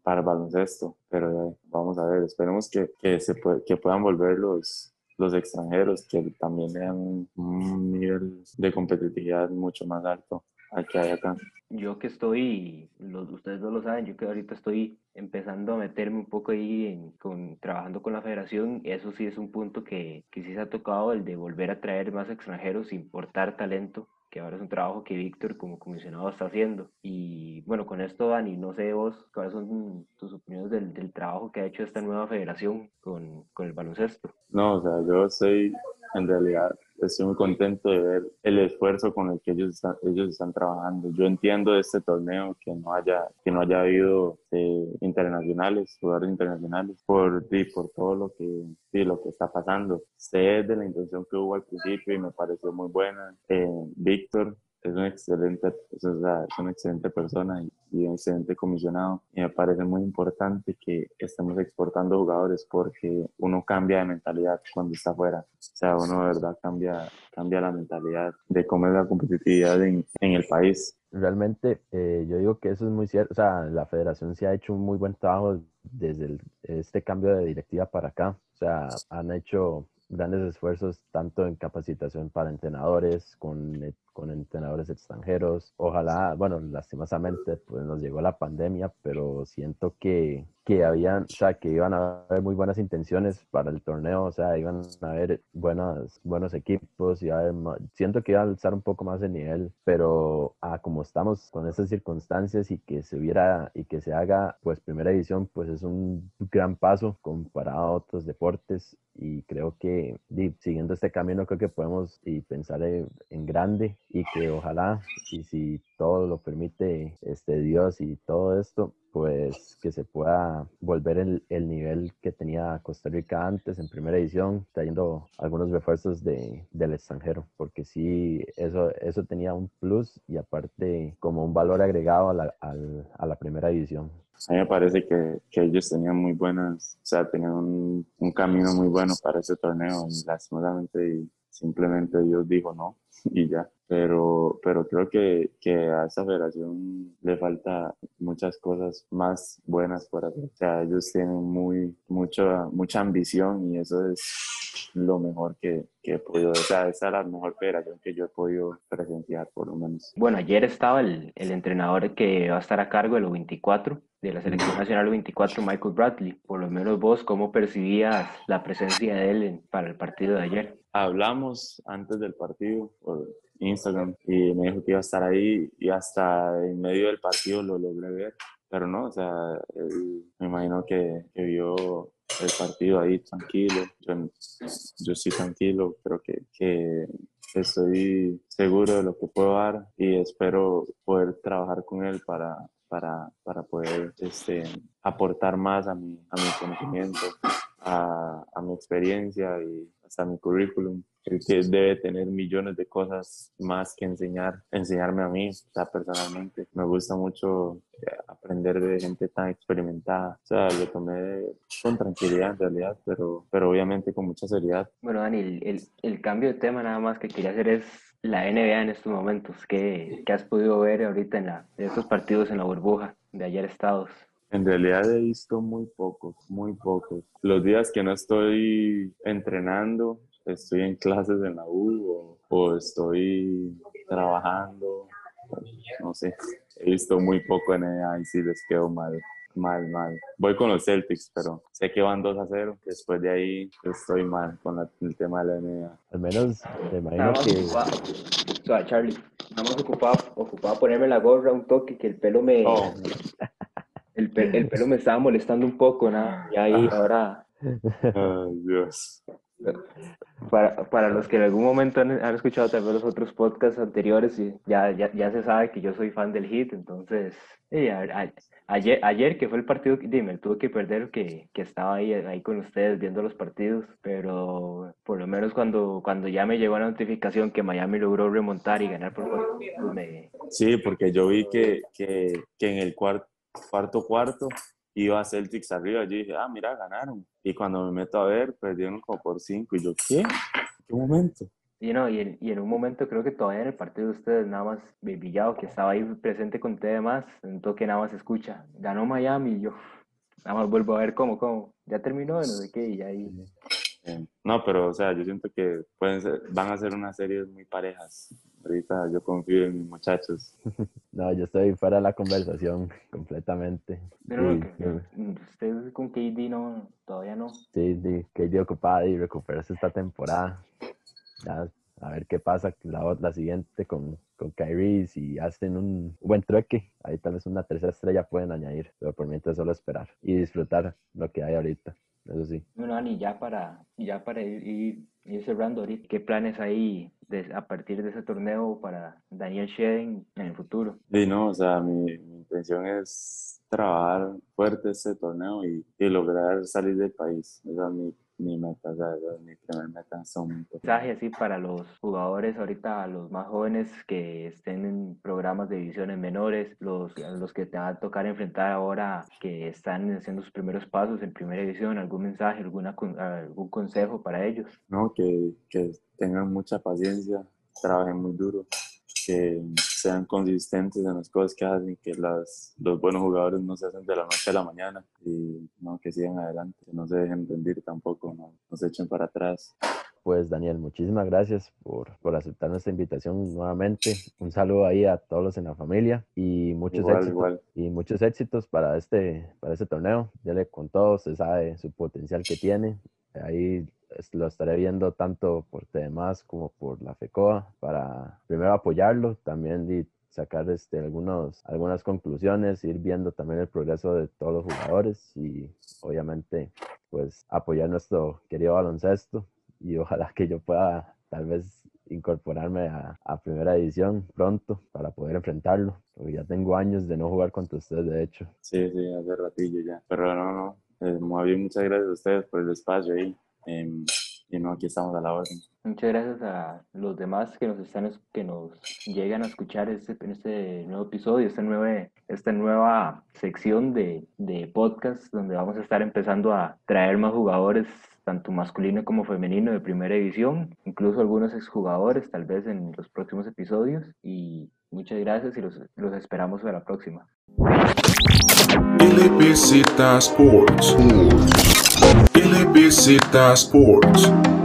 para el baloncesto, pero vamos a ver, esperemos que, que, se que puedan volver los, los extranjeros que también vean un nivel de competitividad mucho más alto al que hay acá. Yo que estoy, los, ustedes no lo saben, yo que ahorita estoy empezando a meterme un poco ahí en, con, trabajando con la federación, eso sí es un punto que, que sí se ha tocado, el de volver a traer más extranjeros, importar talento que ahora es un trabajo que Víctor como comisionado está haciendo. Y bueno, con esto, Dani, no sé vos, cuáles son tus opiniones del, del trabajo que ha hecho esta nueva federación con, con el baloncesto. No, o sea, yo soy en realidad estoy muy contento de ver el esfuerzo con el que ellos están, ellos están trabajando. Yo entiendo de este torneo que no haya, que no haya habido eh, internacionales, jugadores internacionales, por, por todo lo que, sí, lo que está pasando. Sé de la intención que hubo al principio y me pareció muy buena. Eh, Víctor es una excelente, es una excelente persona y, un excelente comisionado. Y me parece muy importante que estemos exportando jugadores porque uno cambia de mentalidad cuando está afuera. O sea, uno de verdad cambia, cambia la mentalidad de cómo es la competitividad en, en el país. Realmente, eh, yo digo que eso es muy cierto. O sea, la federación sí ha hecho un muy buen trabajo desde este cambio de directiva para acá. O sea, han hecho grandes esfuerzos tanto en capacitación para entrenadores, con con entrenadores extranjeros. Ojalá, bueno, lastimosamente pues nos llegó la pandemia, pero siento que, que habían, o sea, que iban a haber muy buenas intenciones para el torneo, o sea, iban a haber buenas, buenos equipos, y a siento que iba a alzar un poco más el nivel, pero ah, como estamos con estas circunstancias y que se hubiera y que se haga pues primera edición, pues es un gran paso comparado a otros deportes y creo que siguiendo este camino creo que podemos y pensar en, en grande y que ojalá, y si todo lo permite este Dios y todo esto, pues que se pueda volver el, el, nivel que tenía Costa Rica antes en primera edición, trayendo algunos refuerzos de, del extranjero, porque sí, eso, eso tenía un plus y aparte como un valor agregado a la, a la primera edición. A mí me parece que, que, ellos tenían muy buenas, o sea, tenían un, un camino muy bueno para ese torneo y lastimosamente simplemente Dios dijo no y ya. Pero, pero creo que, que a esta federación le falta muchas cosas más buenas por hacer. O sea, ellos tienen muy, mucha, mucha ambición y eso es lo mejor que, que he podido, o sea, esa es la mejor federación que yo he podido presenciar, por lo menos. Bueno, ayer estaba el, el entrenador que va a estar a cargo de los 24 de la Selección Nacional 24, Michael Bradley. Por lo menos vos, ¿cómo percibías la presencia de él para el partido de ayer? Hablamos antes del partido por Instagram y me dijo que iba a estar ahí y hasta en medio del partido lo logré ver. Pero no, o sea, me imagino que, vio el partido ahí tranquilo. Yo, yo sí tranquilo, creo que, que estoy seguro de lo que puedo dar y espero poder trabajar con él para, para, para poder este, aportar más a mi, a mi conocimiento, a, a mi experiencia y hasta mi currículum creo que debe tener millones de cosas más que enseñar, enseñarme a mí, o personalmente. Me gusta mucho eh, aprender de gente tan experimentada. O sea, lo tomé con tranquilidad en realidad, pero, pero obviamente con mucha seriedad. Bueno, Dani, el, el, cambio de tema nada más que quería hacer es la NBA en estos momentos. ¿Qué, qué has podido ver ahorita en, la, estos partidos en la burbuja de ayer estados? En realidad he visto muy pocos, muy pocos. Los días que no estoy entrenando, estoy en clases en la U o, estoy trabajando, no sé, he visto muy poco en ella y sí les quedo mal, mal, mal. Voy con los Celtics, pero sé que van 2 a 0, después de ahí estoy mal con el tema de la NBA. Al menos me imagino que... O sea, Charlie, estamos ocupados ocupado ponerme la gorra un toque que el pelo me... Oh. El, el, pelo me estaba molestando un poco, ¿no? Y ahí ahora... Ay, Dios. Para, para, los que en algún momento han, escuchado también los otros podcasts anteriores, ya, ya, ya, se sabe que yo soy fan del hit, entonces ayer, ayer que fue el partido, dime, tuve que perder que, que, estaba ahí, ahí con ustedes viendo los partidos, pero por lo menos cuando, cuando ya me llegó la notificación que Miami logró remontar y ganar por pues me... Sí, porque yo vi que, que, que en el cuarto, cuarto cuarto iba a Celtics arriba. Yo dije, ah, mira, ganaron. Y cuando me meto a ver, perdieron como por cinco. Y yo, ¿qué? ¿En qué momento? Y, no, y, en, y en un momento creo que todavía en el partido de ustedes, nada más Villado, que estaba ahí presente con ustedes más, en toque nada más escucha, ganó Miami y yo nada más vuelvo a ver cómo, cómo, ya terminó, no sé qué, y ahí... No, pero o sea, yo siento que pueden ser, van a ser unas series muy parejas. Ahorita yo confío en mis muchachos. No, yo estoy fuera de la conversación completamente. Pero usted con KD no, todavía no. Sí, sí, KD ocupada y recuperarse esta temporada. a ver qué pasa la, la siguiente con, con Kyrie. Si hacen un buen trueque, ahí tal vez una tercera estrella pueden añadir. Pero por mientras solo esperar y disfrutar lo que hay ahorita eso sí. Bueno, Ani, ya para, ya para ir, ir, cerrando ahorita, ¿qué planes hay a partir de ese torneo para Daniel Shedden en el futuro? Sí, no, o sea, mi, mi intención es trabajar fuerte ese torneo y, y, lograr salir del país. Esa es mi mi meta, o sea, mi primer meta son mensaje así para los jugadores ahorita, los más jóvenes que estén en programas de divisiones menores, los, los que te va a tocar enfrentar ahora que están haciendo sus primeros pasos en primera división, algún mensaje, alguna, algún consejo para ellos. No, que, que tengan mucha paciencia, trabajen muy duro, que sean consistentes en las cosas que hacen, que las, los buenos jugadores no se hacen de la noche a la mañana y no, que sigan adelante, que no se dejen rendir tampoco, no, no se echen para atrás. Pues Daniel, muchísimas gracias por, por aceptar nuestra invitación nuevamente. Un saludo ahí a todos en la familia y muchos éxitos y muchos éxitos para este para este torneo. le con todo, se sabe su potencial que tiene. Ahí lo estaré viendo tanto por temas como por la FECOA para primero apoyarlo, también sacar este, algunos, algunas conclusiones, ir viendo también el progreso de todos los jugadores y obviamente pues apoyar nuestro querido baloncesto y ojalá que yo pueda tal vez incorporarme a, a, primera edición pronto para poder enfrentarlo, porque ya tengo años de no jugar contra ustedes, de hecho. Sí, sí, hace ratillo ya, pero no, no, eh, muchas gracias a ustedes por el espacio ahí. Em, y no, aquí estamos a la orden. Muchas gracias a los demás que nos están que nos llegan a escuchar este, en este nuevo episodio, esta nueva, esta nueva sección de, de podcast donde vamos a estar empezando a traer más jugadores tanto masculino como femenino de primera división, incluso algunos exjugadores tal vez en los próximos episodios y muchas gracias y los, los esperamos para la próxima. LBZ Sports. LBZ Sports.